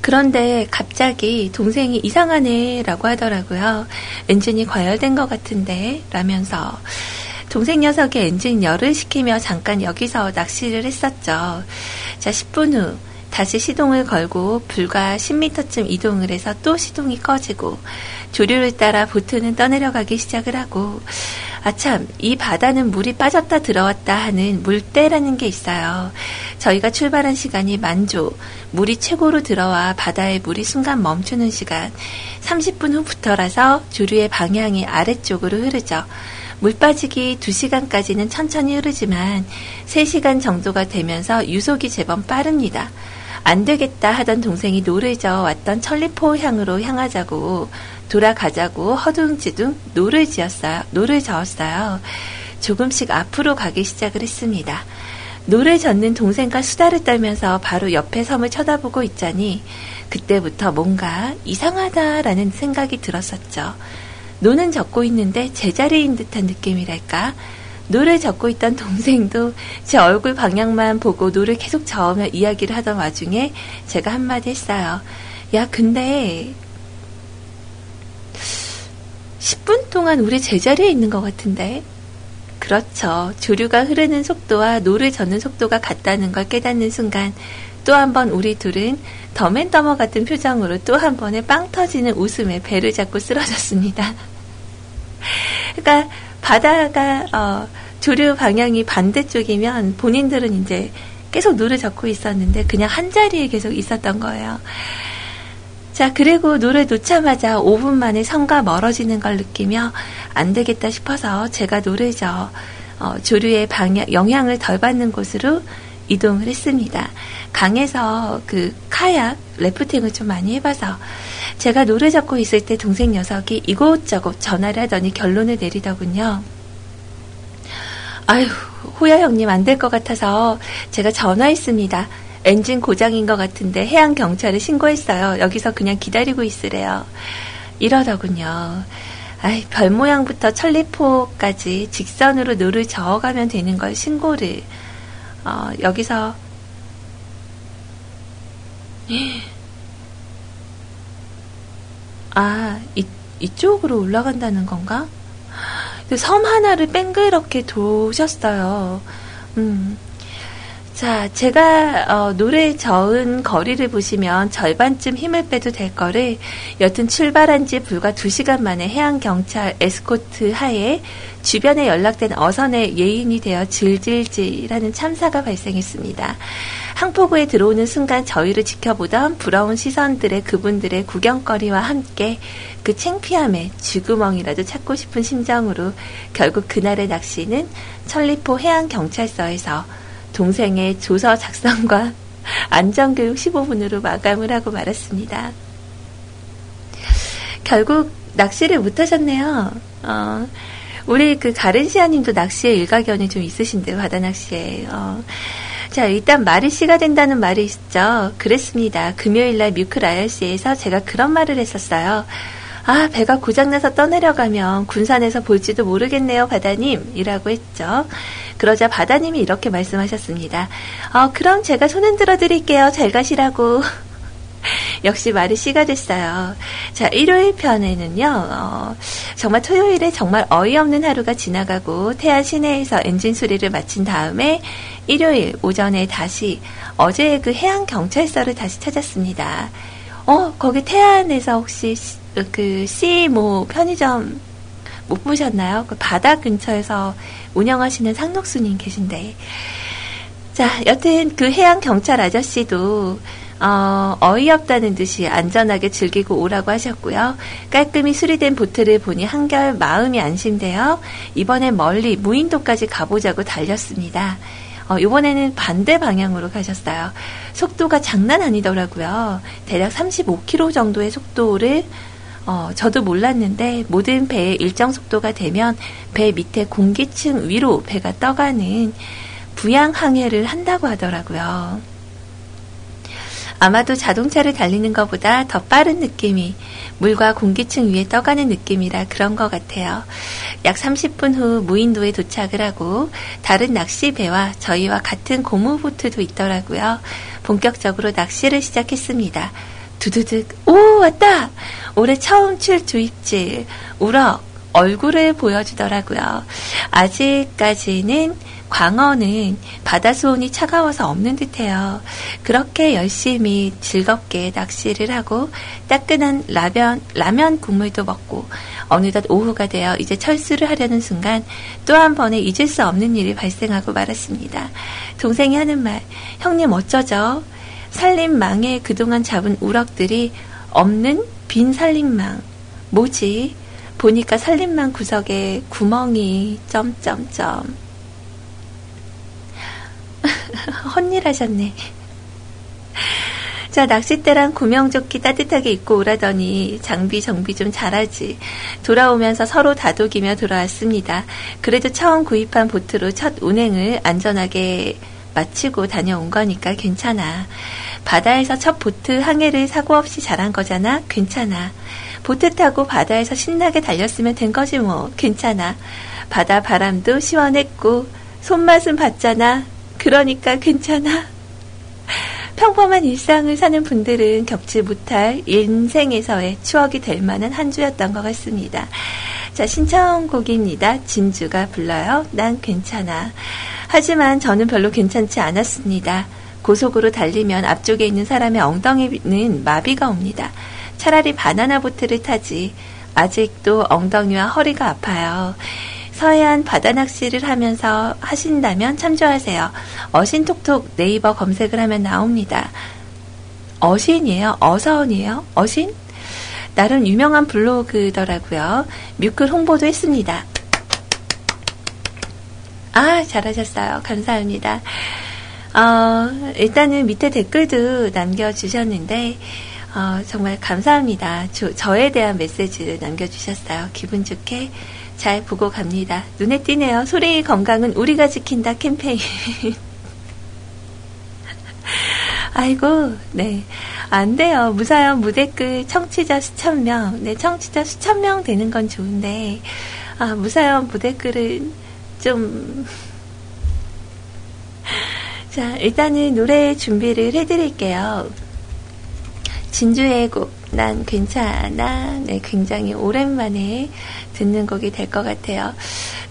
그런데 갑자기 동생이 이상하네 라고 하더라고요. 엔진이 과열된 것 같은데 라면서 동생 녀석의 엔진 열을 식히며 잠깐 여기서 낚시를 했었죠. 자, 10분 후 다시 시동을 걸고 불과 10m쯤 이동을 해서 또 시동이 꺼지고 조류를 따라 보트는 떠내려가기 시작을 하고 아참, 이 바다는 물이 빠졌다 들어왔다 하는 물때라는 게 있어요. 저희가 출발한 시간이 만조, 물이 최고로 들어와 바다에 물이 순간 멈추는 시간, 30분 후부터라서 조류의 방향이 아래쪽으로 흐르죠. 물 빠지기 2시간까지는 천천히 흐르지만 3시간 정도가 되면서 유속이 제법 빠릅니다. 안 되겠다 하던 동생이 노를 저어 왔던 천리포항으로 향하자고 돌아가자고 허둥지둥 노를 지었어요. 노를 저었어요. 조금씩 앞으로 가기 시작을 했습니다. 노를 젓는 동생과 수다를 떨면서 바로 옆에 섬을 쳐다보고 있자니 그때부터 뭔가 이상하다라는 생각이 들었었죠. 노는 젓고 있는데 제자리인 듯한 느낌이랄까? 노를 젓고 있던 동생도 제 얼굴 방향만 보고 노를 계속 저으며 이야기를 하던 와중에 제가 한마디 했어요. 야, 근데 10분 동안 우리 제자리에 있는 것 같은데? 그렇죠. 조류가 흐르는 속도와 노를 젓는 속도가 같다는 걸 깨닫는 순간 또 한 번 우리 둘은 덤 앤 더머 같은 표정으로 또 한 번에 빵 터지는 웃음에 배를 잡고 쓰러졌습니다. 그러니까 바다가 어, 조류 방향이 반대쪽이면 본인들은 이제 계속 노를 젓고 있었는데 그냥 한 자리에 계속 있었던 거예요. 자, 그리고 노를 놓자마자 5분 만에 섬과 멀어지는 걸 느끼며 안 되겠다 싶어서 제가 노를 저 어, 조류의 방향, 영향을 덜 받는 곳으로 이동을 했습니다. 강에서 그 카약, 래프팅을 좀 많이 해봐서 제가 노래 잡고 있을 때 동생 녀석이 이곳저곳 전화를 하더니 결론을 내리더군요. 아유, 호야 형님 안 될 것 같아서 제가 전화했습니다. 엔진 고장인 것 같은데 해양 경찰에 신고했어요. 여기서 그냥 기다리고 있으래요. 이러더군요. 아이, 별 모양부터 천리포까지 직선으로 노를 저어가면 되는 걸 신고를 어, 여기서 아, 이, 이쪽으로 올라간다는 건가? 섬 하나를 뺑그렇게 도셨어요. 음. 자, 제가 어, 노를 저은 거리를 보시면 절반쯤 힘을 빼도 될 거를 여튼 출발한 지 불과 2시간 만에 해양경찰 에스코트 하에 주변에 연락된 어선의 예인이 되어 질질질하는 참사가 발생했습니다. 항포구에 들어오는 순간 저희를 지켜보던 부러운 시선들의 그분들의 구경거리와 함께 그 창피함에 쥐구멍이라도 찾고 싶은 심정으로 결국 그날의 낚시는 천리포 해양경찰서에서 동생의 조서 작성과 안전교육 15분으로 마감을 하고 말았습니다. 결국 낚시를 못 하셨네요. 어, 우리 그 가른시아님도 낚시에 일가견이 좀 있으신데요, 바다 낚시에. 어. 자, 일단 말이 씨가 된다는 말이 있죠. 그랬습니다. 금요일날 뮤클 IRC에서 제가 그런 말을 했었어요. 아, 배가 고장나서 떠내려가면 군산에서 볼지도 모르겠네요, 바다님. 이라고 했죠. 그러자 바다님이 이렇게 말씀하셨습니다. 어, 그럼 제가 손 흔들어 드릴게요. 잘 가시라고. 역시 말이 씨가 됐어요. 자, 일요일 편에는요, 어, 정말 토요일에 정말 어이없는 하루가 지나가고, 태안 시내에서 엔진 수리를 마친 다음에, 일요일 오전에 다시, 어제 그 해양경찰서를 다시 찾았습니다. 어, 거기 태안에서 혹시 그 C 모 편의점 못 보셨나요? 그 바다 근처에서 운영하시는 상록수님 계신데. 자, 여튼 그 해양 경찰 아저씨도 어, 어이없다는 듯이 안전하게 즐기고 오라고 하셨고요. 깔끔히 수리된 보트를 보니 한결 마음이 안심되어 이번엔 멀리 무인도까지 가보자고 달렸습니다. 어, 이번에는 반대 방향으로 가셨어요. 속도가 장난 아니더라고요. 대략 35km 정도의 속도를 어, 저도 몰랐는데 모든 배의 일정 속도가 되면 배 밑에 공기층 위로 배가 떠가는 부양 항해를 한다고 하더라고요. 아마도 자동차를 달리는 것보다 더 빠른 느낌이 물과 공기층 위에 떠가는 느낌이라 그런 것 같아요. 약 30분 후 무인도에 도착을 하고 다른 낚시 배와 저희와 같은 고무보트도 있더라고요. 본격적으로 낚시를 시작했습니다. 두두득, 오, 왔다! 올해 처음 출 주입질, 우럭, 얼굴을 보여주더라고요. 아직까지는 광어는 바다 수온이 차가워서 없는 듯해요. 그렇게 열심히 즐겁게 낚시를 하고 따끈한 라면 라면 국물도 먹고 어느덧 오후가 되어 이제 철수를 하려는 순간 또 한 번에 잊을 수 없는 일이 발생하고 말았습니다. 동생이 하는 말, 형님 어쩌죠? 살림망에 그동안 잡은 우럭들이 없는 빈 살림망. 뭐지? 보니까 살림망 구석에 구멍이 점점점. 헛일하셨네. 자, 낚싯대랑 구명조끼 따뜻하게 입고 오라더니 장비 정비 좀 잘하지. 돌아오면서 서로 다독이며 돌아왔습니다. 그래도 처음 구입한 보트로 첫 운행을 안전하게 마치고 다녀온 거니까 괜찮아. 바다에서 첫 보트 항해를 사고 없이 잘한 거잖아? 괜찮아. 보트 타고 바다에서 신나게 달렸으면 된 거지 뭐. 괜찮아. 바다 바람도 시원했고, 손맛은 봤잖아. 그러니까 괜찮아. 평범한 일상을 사는 분들은 겪지 못할 인생에서의 추억이 될 만한 한 주였던 것 같습니다. 자, 신청곡입니다. 진주가 불러요. 난 괜찮아. 하지만 저는 별로 괜찮지 않았습니다. 고속으로 달리면 앞쪽에 있는 사람의 엉덩이는 마비가 옵니다. 차라리 바나나 보트를 타지. 아직도 엉덩이와 허리가 아파요. 서해안 바다 낚시를 하면서 하신다면 참조하세요. 어신톡톡 네이버 검색을 하면 나옵니다. 어신이에요? 어서원이에요? 어신? 나름 유명한 블로그더라고요. 뮤클 홍보도 했습니다. 아, 잘하셨어요. 감사합니다. 어, 일단은 밑에 댓글도 남겨주셨는데, 어, 정말 감사합니다. 저, 저에 대한 메시지를 남겨주셨어요. 기분 좋게 잘 보고 갑니다. 눈에 띄네요. 소리 건강은 우리가 지킨다 캠페인. 아이고, 네. 안 돼요. 무사연 무댓글 청취자 수천 명. 네, 청취자 수천 명 되는 건 좋은데, 아, 무사연 무댓글은 좀, 자, 일단은 노래 준비를 해드릴게요. 진주의 곡, 난 괜찮아. 네, 굉장히 오랜만에 듣는 곡이 될 것 같아요.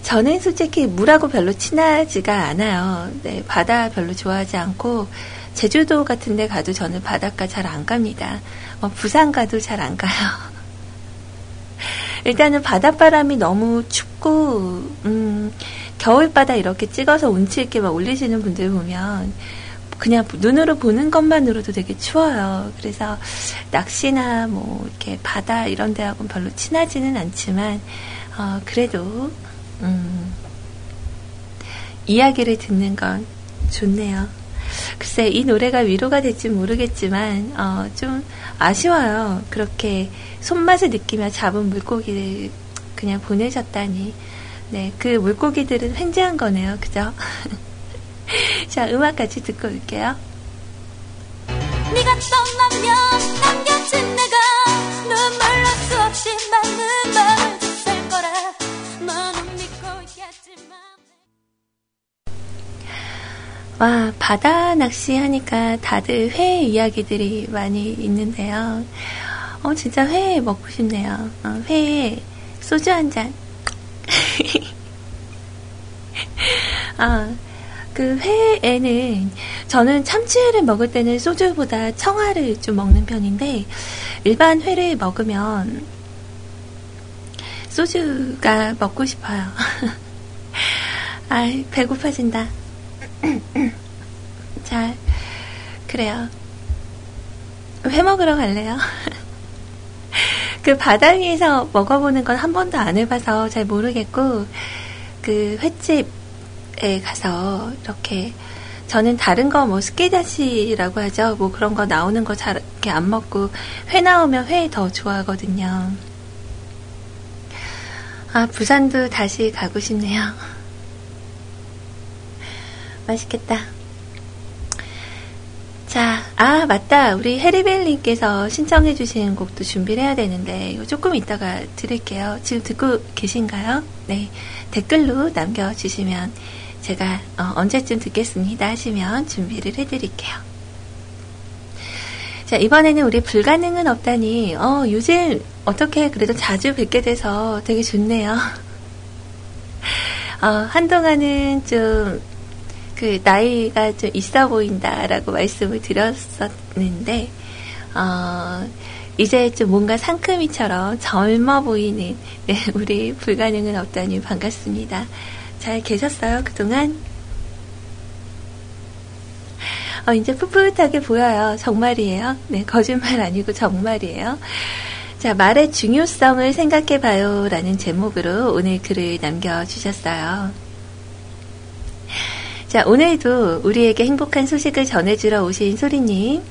저는 솔직히 물하고 별로 친하지가 않아요. 네, 바다 별로 좋아하지 않고, 제주도 같은 데 가도 저는 바닷가 잘 안 갑니다. 어, 부산 가도 잘 안 가요. 일단은 바닷바람이 너무 춥고, 음, 겨울바다 이렇게 찍어서 운치 있게 막 올리시는 분들 보면 그냥 눈으로 보는 것만으로도 되게 추워요. 그래서 낚시나 뭐 이렇게 바다 이런 데하고는 별로 친하지는 않지만 어, 그래도 음, 이야기를 듣는 건 좋네요. 글쎄 이 노래가 위로가 될지 모르겠지만 어, 좀 아쉬워요. 그렇게 손맛을 느끼며 잡은 물고기를 그냥 보내셨다니. 네, 그 물고기들은 횡재한 거네요. 그죠? 자, 음악 같이 듣고 올게요. 네가 떠나면 남겨진 내가 눈물 수 없이 많은 마음을 줬을 거라 너는 믿고 있겠지만 와, 바다 낚시 하니까 다들 회 이야기들이 많이 있는데요. 어, 진짜 회 먹고 싶네요. 어, 회 소주 한 잔. 아, 그 회에는 저는 참치회를 먹을 때는 소주보다 청아를 좀 먹는 편인데 일반 회를 먹으면 소주가 먹고 싶어요. 아, 배고파진다. 자, 그래요. 회 먹으러 갈래요? 그 바다 위에서 먹어보는 건 한 번도 안 해봐서 잘 모르겠고, 그 횟집에 가서 이렇게 저는 다른 거 뭐 스키다시라고 하죠. 뭐 그런 거 나오는 거 잘 이렇게 안 먹고 회 나오면 회 더 좋아하거든요. 아, 부산도 다시 가고 싶네요. 맛있겠다. 자, 아, 맞다. 우리 해리벨님께서 신청해주신 곡도 준비를 해야 되는데, 이거 조금 이따가 들을게요. 지금 듣고 계신가요? 네. 댓글로 남겨주시면 제가 어, 언제쯤 듣겠습니다 하시면 준비를 해드릴게요. 자, 이번에는 우리 불가능은 없다니, 어, 요즘 어떻게 그래도 자주 뵙게 돼서 되게 좋네요. 어, 한동안은 좀 그 나이가 좀 있어 보인다라고 말씀을 드렸었는데 어, 이제 좀 뭔가 상큼이처럼 젊어 보이는 네, 우리 불가능은 없다니 반갑습니다. 잘 계셨어요 그동안? 어, 이제 풋풋하게 보여요. 정말이에요. 네, 거짓말 아니고 정말이에요. 자, 말의 중요성을 생각해 봐요. 라는 제목으로 오늘 글을 남겨주셨어요. 자, 오늘도 우리에게 행복한 소식을 전해주러 오신 소리님,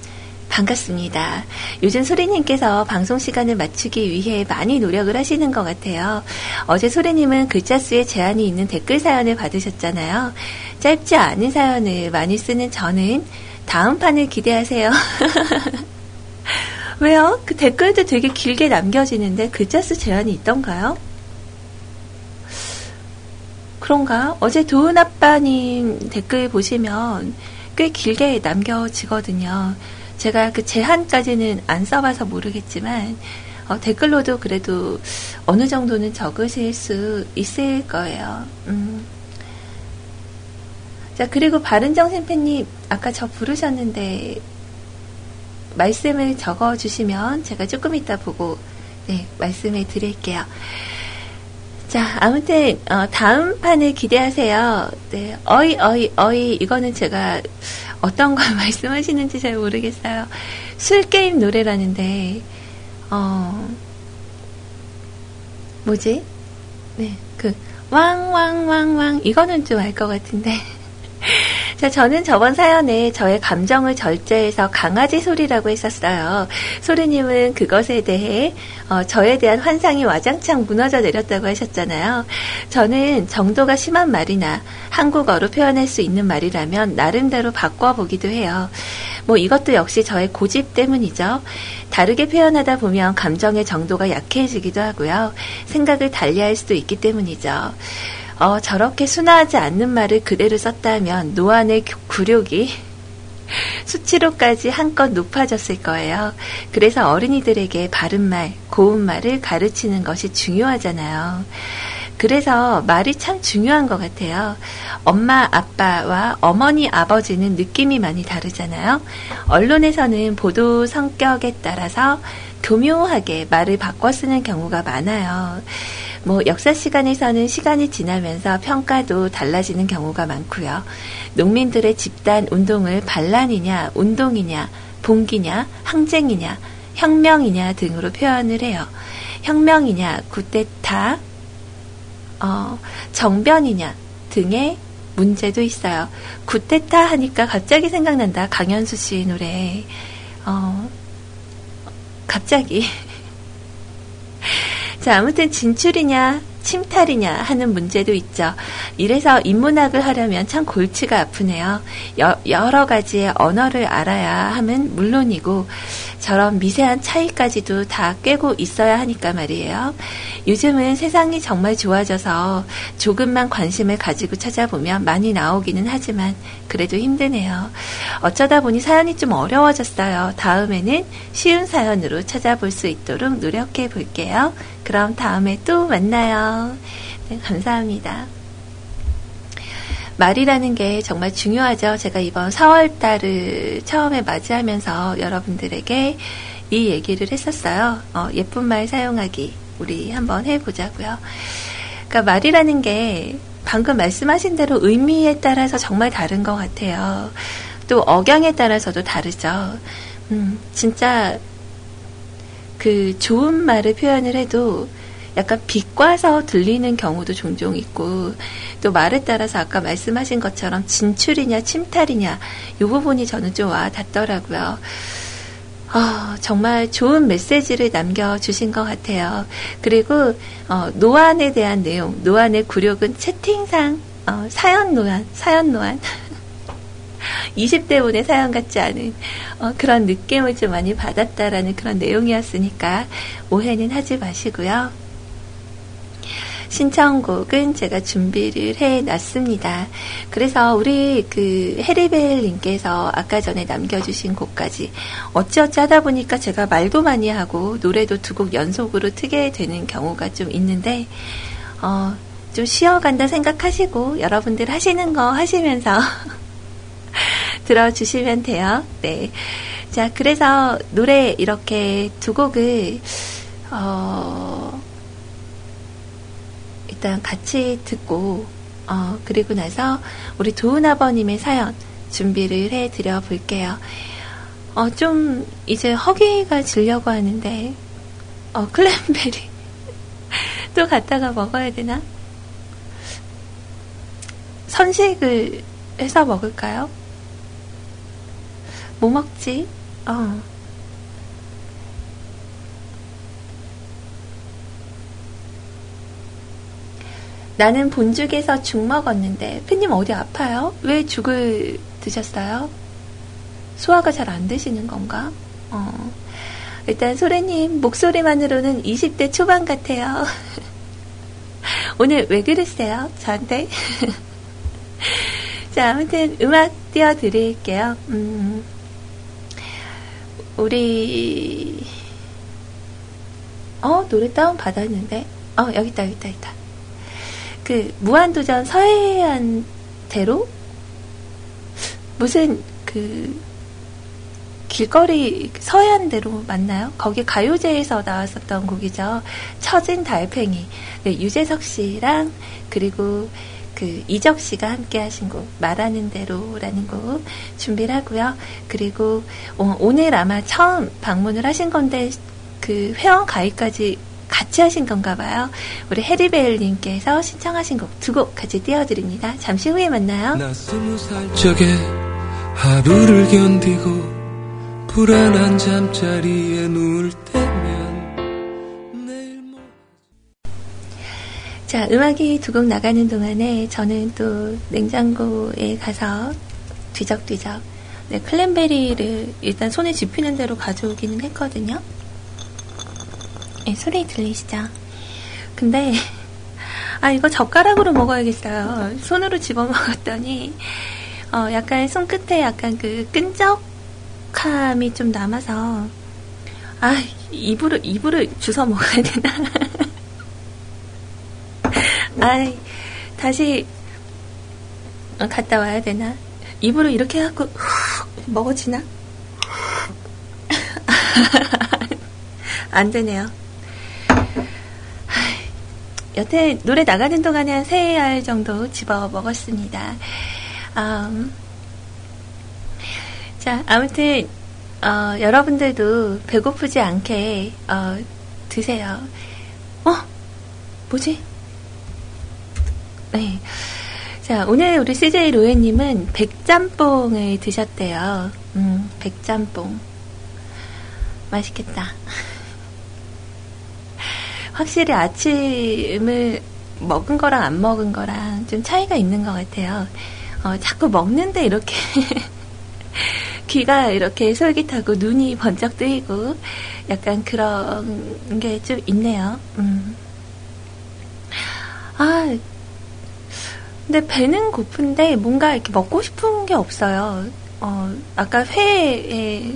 반갑습니다. 요즘 소리님께서 방송 시간을 맞추기 위해 많이 노력을 하시는 것 같아요. 어제 소리님은 글자 수에 제한이 있는 댓글 사연을 받으셨잖아요. 짧지 않은 사연을 많이 쓰는 저는 다음 판을 기대하세요. 왜요? 그 댓글도 되게 길게 남겨지는데 글자 수 제한이 있던가요? 그런가? 어제 도은 아빠님 댓글 보시면 꽤 길게 남겨지거든요. 제가 그 제한까지는 안 써봐서 모르겠지만, 어, 댓글로도 그래도 어느 정도는 적으실 수 있을 거예요. 음. 자, 그리고 바른정신 팬님, 아까 저 부르셨는데, 말씀을 적어주시면 제가 조금 이따 보고, 네, 말씀을 드릴게요. 자, 아무튼, 어, 다음 판을 기대하세요. 네, 어이, 어이, 어이, 이거는 제가 어떤 걸 말씀하시는지 잘 모르겠어요. 술 게임 노래라는데, 어, 뭐지? 네, 그, 왕왕왕왕, 이거는 좀 알 것 같은데. 자, 저는 저번 사연에 저의 감정을 절제해서 강아지 소리라고 했었어요. 소리님은 그것에 대해 어, 저에 대한 환상이 와장창 무너져 내렸다고 하셨잖아요. 저는 정도가 심한 말이나 한국어로 표현할 수 있는 말이라면 나름대로 바꿔보기도 해요. 뭐 이것도 역시 저의 고집 때문이죠. 다르게 표현하다 보면 감정의 정도가 약해지기도 하고요. 생각을 달리할 수도 있기 때문이죠. 어, 저렇게 순화하지 않는 말을 그대로 썼다면 노안의 굴욕이 수치로까지 한껏 높아졌을 거예요. 그래서 어린이들에게 바른 말, 고운 말을 가르치는 것이 중요하잖아요. 그래서 말이 참 중요한 것 같아요. 엄마, 아빠와 어머니, 아버지는 느낌이 많이 다르잖아요. 언론에서는 보도 성격에 따라서 교묘하게 말을 바꿔 쓰는 경우가 많아요. 뭐 역사 시간에서는 시간이 지나면서 평가도 달라지는 경우가 많고요. 농민들의 집단 운동을 반란이냐, 운동이냐, 봉기냐, 항쟁이냐, 혁명이냐 등으로 표현을 해요. 혁명이냐, 구테타, 어, 정변이냐 등의 문제도 있어요. 구테타 하니까 갑자기 생각난다. 강현수 씨 노래. 어, 갑자기 자, 아무튼 진출이냐, 침탈이냐 하는 문제도 있죠. 이래서 인문학을 하려면 참 골치가 아프네요. 여, 여러 가지의 언어를 알아야 함은 물론이고 저런 미세한 차이까지도 다 꿰고 있어야 하니까 말이에요. 요즘은 세상이 정말 좋아져서 조금만 관심을 가지고 찾아보면 많이 나오기는 하지만 그래도 힘드네요. 어쩌다 보니 사연이 좀 어려워졌어요. 다음에는 쉬운 사연으로 찾아볼 수 있도록 노력해 볼게요. 그럼 다음에 또 만나요. 네, 감사합니다. 말이라는 게 정말 중요하죠. 제가 이번 4월 달을 처음에 맞이하면서 여러분들에게 이 얘기를 했었어요. 어, 예쁜 말 사용하기. 우리 한번 해보자고요. 그러니까 말이라는 게 방금 말씀하신 대로 의미에 따라서 정말 다른 것 같아요. 또 억양에 따라서도 다르죠. 음, 진짜 그 좋은 말을 표현을 해도 약간 비과서 들리는 경우도 종종 있고 또 말에 따라서 아까 말씀하신 것처럼 진출이냐 침탈이냐 이 부분이 저는 좀 와 닿더라고요. 어, 정말 좋은 메시지를 남겨주신 것 같아요. 그리고 어, 노안에 대한 내용, 노안의 굴욕은 채팅상 어, 사연 노안, 사연 노안 20대 분의 사연 같지 않은 어, 그런 느낌을 좀 많이 받았다라는 그런 내용이었으니까 오해는 하지 마시고요. 신청곡은 제가 준비를 해 놨습니다. 그래서 우리 그 해리벨님께서 아까 전에 남겨주신 곡까지 어찌어찌 하다 보니까 제가 말도 많이 하고 노래도 두 곡 연속으로 트게 되는 경우가 좀 있는데, 어, 좀 쉬어간다 생각하시고 여러분들 하시는 거 하시면서 들어주시면 돼요. 네. 자, 그래서 노래 이렇게 두 곡을, 어, 일단 같이 듣고, 어, 그리고 나서 우리 도훈 아버님의 사연 준비를 해 드려 볼게요. 어, 좀, 이제 허기가 지려고 하는데, 어, 클랜베리. 또 갔다가 먹어야 되나? 선식을 해서 먹을까요? 뭐 먹지? 어. 나는 본죽에서 죽 먹었는데, 팬님 어디 아파요? 왜 죽을 드셨어요? 소화가 잘 안 되시는 건가? 어. 일단 소래님 목소리만으로는 20대 초반 같아요. 오늘 왜 그러세요? 저한테? 자, 아무튼 음악 띄워드릴게요. 음, 우리, 어, 노래 다운 받았는데? 어, 여기 있다, 여기 있다, 있다. 그, 무한도전 서해안 대로? 무슨, 그, 길거리 서해안 대로 맞나요? 거기 가요제에서 나왔었던 곡이죠. 처진 달팽이. 네, 유재석 씨랑 그리고 그 이적 씨가 함께 하신 곡 말하는 대로라는 곡 준비를 하고요. 그리고 어, 오늘 아마 처음 방문을 하신 건데 그 회원 가입까지 같이 하신 건가 봐요. 우리 해리베일님께서 신청하신 곡 두 곡 같이 띄워드립니다. 잠시 후에 만나요. 나 스무 살 적에 하루를 견디고 불안한 잠자리에 누울 때 자, 음악이 두 곡 나가는 동안에 저는 또 냉장고에 가서 뒤적뒤적 네, 클랜베리를 일단 손에 짚히는 대로 가져오기는 했거든요. 네, 소리 들리시죠? 근데 아 이거 젓가락으로 먹어야겠어요. 손으로 집어 먹었더니 어, 약간 손끝에 약간 그 끈적 촉촉함이 좀 남아서 아 입으로 입으로 주워 먹어야 되나? 아 다시 어, 갔다 와야 되나? 입으로 이렇게 해갖고 먹어지나? 안 되네요. 여태 노래 나가는 동안에 한 세 알 정도 집어 먹었습니다. 음, 자, 아무튼, 어, 여러분들도 배고프지 않게, 어, 드세요. 어? 뭐지? 네. 자, 오늘 우리 CJ 로에님은 백짬뽕을 드셨대요. 음, 백짬뽕. 맛있겠다. 확실히 아침을 먹은 거랑 안 먹은 거랑 좀 차이가 있는 것 같아요. 어, 자꾸 먹는데 이렇게 귀가 이렇게 솔깃하고 눈이 번쩍 뜨이고 약간 그런 게 좀 있네요. 음. 아, 근데 배는 고픈데 뭔가 이렇게 먹고 싶은 게 없어요. 어, 아까 회에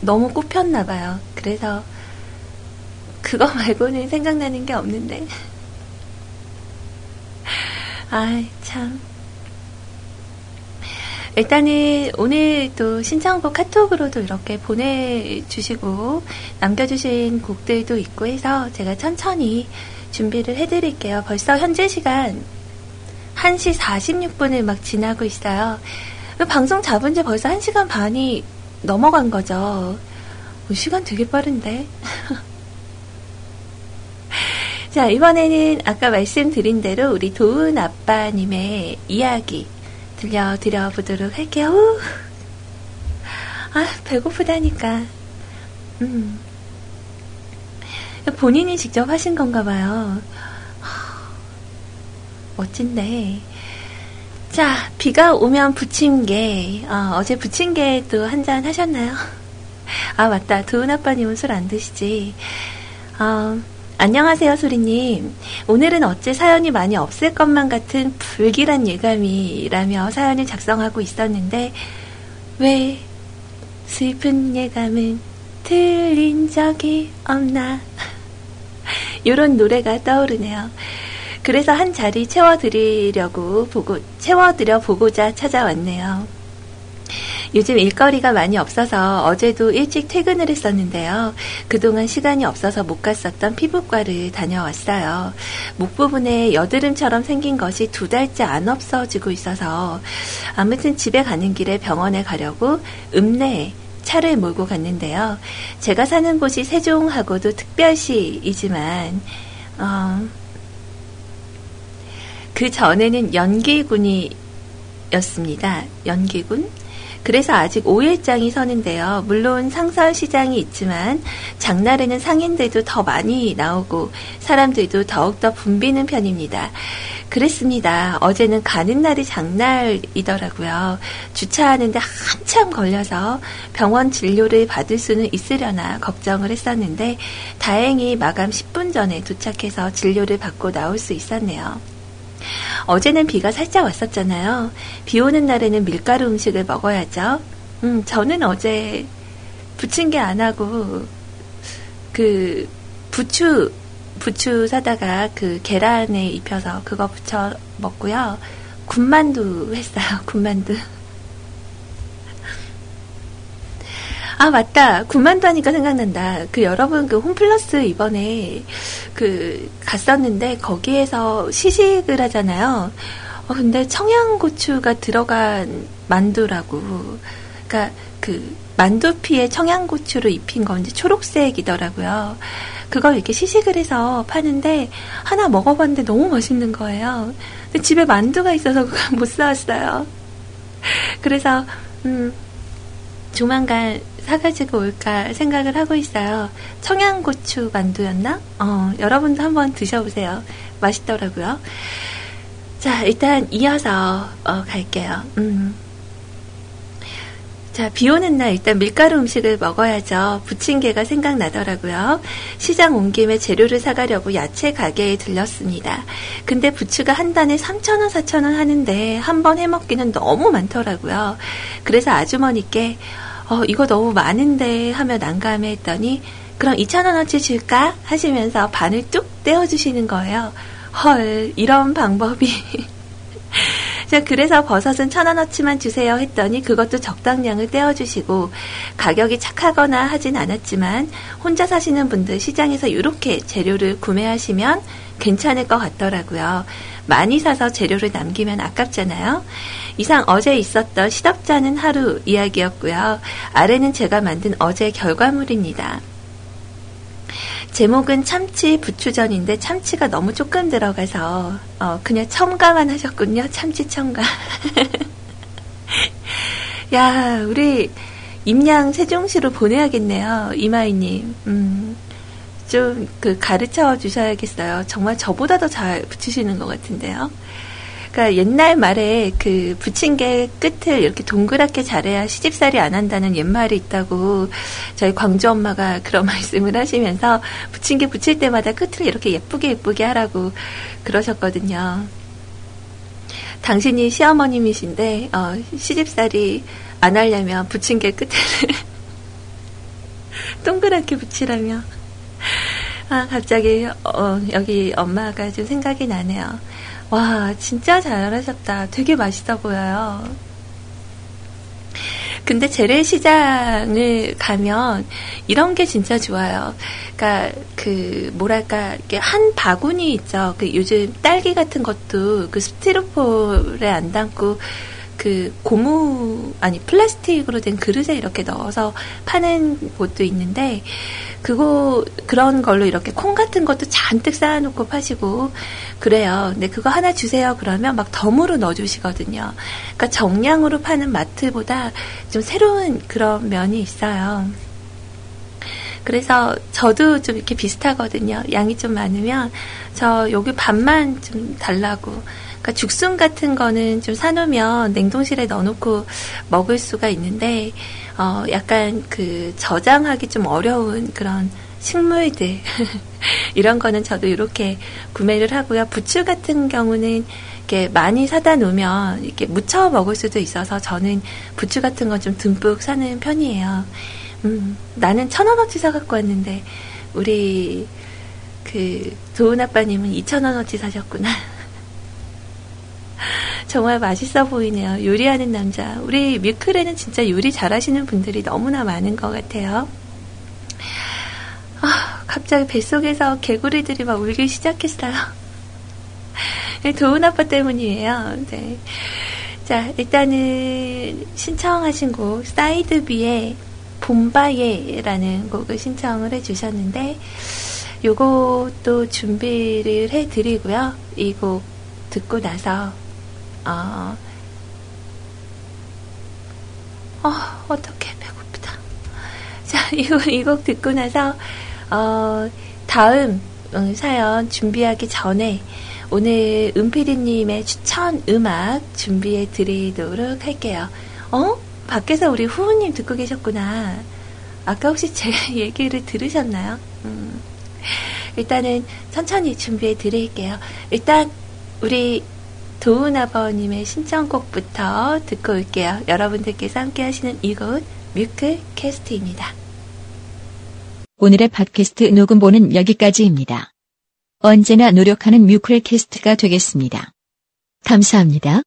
너무 꼽혔나 봐요. 그래서 그거 말고는 생각나는 게 없는데. 아, 참. 일단은 오늘 또 신청곡 카톡으로도 이렇게 보내주시고 남겨주신 곡들도 있고 해서 제가 천천히 준비를 해드릴게요. 벌써 현재 시간 1시 46분을 막 지나고 있어요. 방송 잡은 지 벌써 1시간 반이 넘어간 거죠. 시간 되게 빠른데. 자, 이번에는 아까 말씀드린 대로 우리 도은 아빠님의 이야기 들려드려 보도록 할게요. 우. 아, 배고프다니까. 음. 본인이 직접 하신 건가 봐요. 멋진데. 자, 비가 오면 부침개. 어, 제 부침개 또한잔 하셨나요? 아, 맞다. 도은 아빠님은 술 안 드시지. 어, 안녕하세요, 소리님. 오늘은 어째 사연이 많이 없을 것만 같은 불길한 예감이라며 사연을 작성하고 있었는데, 왜 슬픈 예감은 들린 적이 없나? 이런 노래가 떠오르네요. 그래서 한 자리 채워드리려고 보고, 채워드려 보고자 찾아왔네요. 요즘 일거리가 많이 없어서 어제도 일찍 퇴근을 했었는데요. 그동안 시간이 없어서 못 갔었던 피부과를 다녀왔어요. 목 부분에 여드름처럼 생긴 것이 두 달째 안 없어지고 있어서 아무튼 집에 가는 길에 병원에 가려고 읍내에 차를 몰고 갔는데요. 제가 사는 곳이 세종하고도 특별시이지만 어, 그 전에는 연기군이었습니다. 연기군? 그래서 아직 5일장이 서는데요. 물론 상설시장이 있지만 장날에는 상인들도 더 많이 나오고 사람들도 더욱더 붐비는 편입니다. 그랬습니다. 어제는 가는 날이 장날이더라고요. 주차하는데 한참 걸려서 병원 진료를 받을 수는 있으려나 걱정을 했었는데 다행히 마감 10분 전에 도착해서 진료를 받고 나올 수 있었네요. 어제는 비가 살짝 왔었잖아요. 비 오는 날에는 밀가루 음식을 먹어야죠. 음, 저는 어제 부침개 안 하고 그 부추 부추 사다가 그 계란에 입혀서 그거 부쳐 먹고요. 군만두 했어요. 군만두. 아, 맞다. 군만두 하니까 생각난다. 그 여러분 그 홈플러스 이번에 그 갔었는데 거기에서 시식을 하잖아요. 어, 근데 청양고추가 들어간 만두라고. 그니까 그 만두피에 청양고추를 입힌 건지 초록색이더라고요. 그걸 이렇게 시식을 해서 파는데 하나 먹어봤는데 너무 맛있는 거예요. 근데 집에 만두가 있어서 그걸 못 사왔어요. 그래서 음, 조만간 사가지고 올까 생각을 하고 있어요. 청양고추 만두였나? 어, 여러분도 한번 드셔보세요. 맛있더라고요. 자, 일단 이어서 어, 갈게요. 음. 자, 비 오는 날 일단 밀가루 음식을 먹어야죠. 부침개가 생각나더라고요. 시장 온 김에 재료를 사가려고 야채 가게에 들렸습니다. 근데 부추가 한 단에 3,000원, 4,000원 하는데 한 번 해먹기는 너무 많더라고요. 그래서 아주머니께 어, 이거 너무 많은데 하며 난감해 했더니 그럼 2,000원어치 줄까? 하시면서 반을 뚝 떼어주시는 거예요. 헐, 이런 방법이. 자, 그래서 버섯은 천 원어치만 주세요 했더니 그것도 적당량을 떼어주시고 가격이 착하거나 하진 않았지만 혼자 사시는 분들 시장에서 이렇게 재료를 구매하시면 괜찮을 것 같더라고요. 많이 사서 재료를 남기면 아깝잖아요. 이상 어제 있었던 시덥잖은 하루 이야기였고요. 아래는 제가 만든 어제 결과물입니다. 제목은 참치 부추전인데 참치가 너무 조금 들어가서 어, 그냥 첨가만 하셨군요. 참치 첨가. 야, 우리 임양 세종시로 보내야겠네요. 이마이님. 음, 좀 그 가르쳐 주셔야겠어요. 정말 저보다 더 잘 붙이시는 것 같은데요. 그러니까 옛날 말에 그 부침개 끝을 이렇게 동그랗게 잘해야 시집살이 안 한다는 옛말이 있다고 저희 광주 엄마가 그런 말씀을 하시면서 부침개 붙일 때마다 끝을 이렇게 예쁘게 예쁘게 하라고 그러셨거든요. 당신이 시어머님이신데 어, 시집살이 안 하려면 부침개 끝을 동그랗게 붙이라며 아 갑자기 어, 여기 엄마가 좀 생각이 나네요. 와, 진짜 잘하셨다. 되게 맛있어 보여요. 근데 재래시장을 가면 이런 게 진짜 좋아요. 그러니까 그 뭐랄까 이게 한 바구니 있죠. 그 요즘 딸기 같은 것도 그 스티로폴에 안 담고 그 고무 아니 플라스틱으로 된 그릇에 이렇게 넣어서 파는 곳도 있는데 그거 그런 걸로 이렇게 콩 같은 것도 잔뜩 쌓아놓고 파시고 그래요. 근데 그거 하나 주세요. 그러면 막 덤으로 넣어주시거든요. 그러니까 정량으로 파는 마트보다 좀 새로운 그런 면이 있어요. 그래서 저도 좀 이렇게 비슷하거든요. 양이 좀 많으면 저 여기 반만 좀 달라고. 그러니까 죽순 같은 거는 좀 사놓으면 냉동실에 넣어놓고 먹을 수가 있는데 어 약간 그 저장하기 좀 어려운 그런 식물들 이런 거는 저도 이렇게 구매를 하고요. 부추 같은 경우는 이렇게 많이 사다 놓으면 이렇게 무쳐 먹을 수도 있어서 저는 부추 같은 건 좀 듬뿍 사는 편이에요. 음, 나는 천 원어치 사갖고 왔는데 우리 그 도훈 아빠님은 이천 원어치 사셨구나. 정말 맛있어 보이네요. 요리하는 남자. 우리 뮤클에는 진짜 요리 잘하시는 분들이 너무나 많은 것 같아요. 아, 갑자기 뱃속에서 개구리들이 막 울기 시작했어요. 도훈 아빠 때문이에요. 네. 자, 일단은 신청하신 곡, 사이드 B의 봄바예라는 곡을 신청을 해주셨는데, 요것도 준비를 해드리고요. 이 곡 듣고 나서, 어, 어, 어떻게 배고프다. 자, 이곡, 이곡 듣고 나서, 어, 다음 어, 사연 준비하기 전에 오늘 은피디님의 추천 음악 준비해 드리도록 할게요. 어? 밖에서 우리 후우님 듣고 계셨구나. 아까 혹시 제 얘기를 들으셨나요? 음. 일단은 천천히 준비해 드릴게요. 일단 우리 도훈 아버님의 신청곡부터 듣고 올게요. 여러분들께서 함께 하시는 이곳 뮤클 캐스트입니다. 오늘의 팟캐스트 녹음본은 여기까지입니다. 언제나 노력하는 뮤클 캐스트가 되겠습니다. 감사합니다.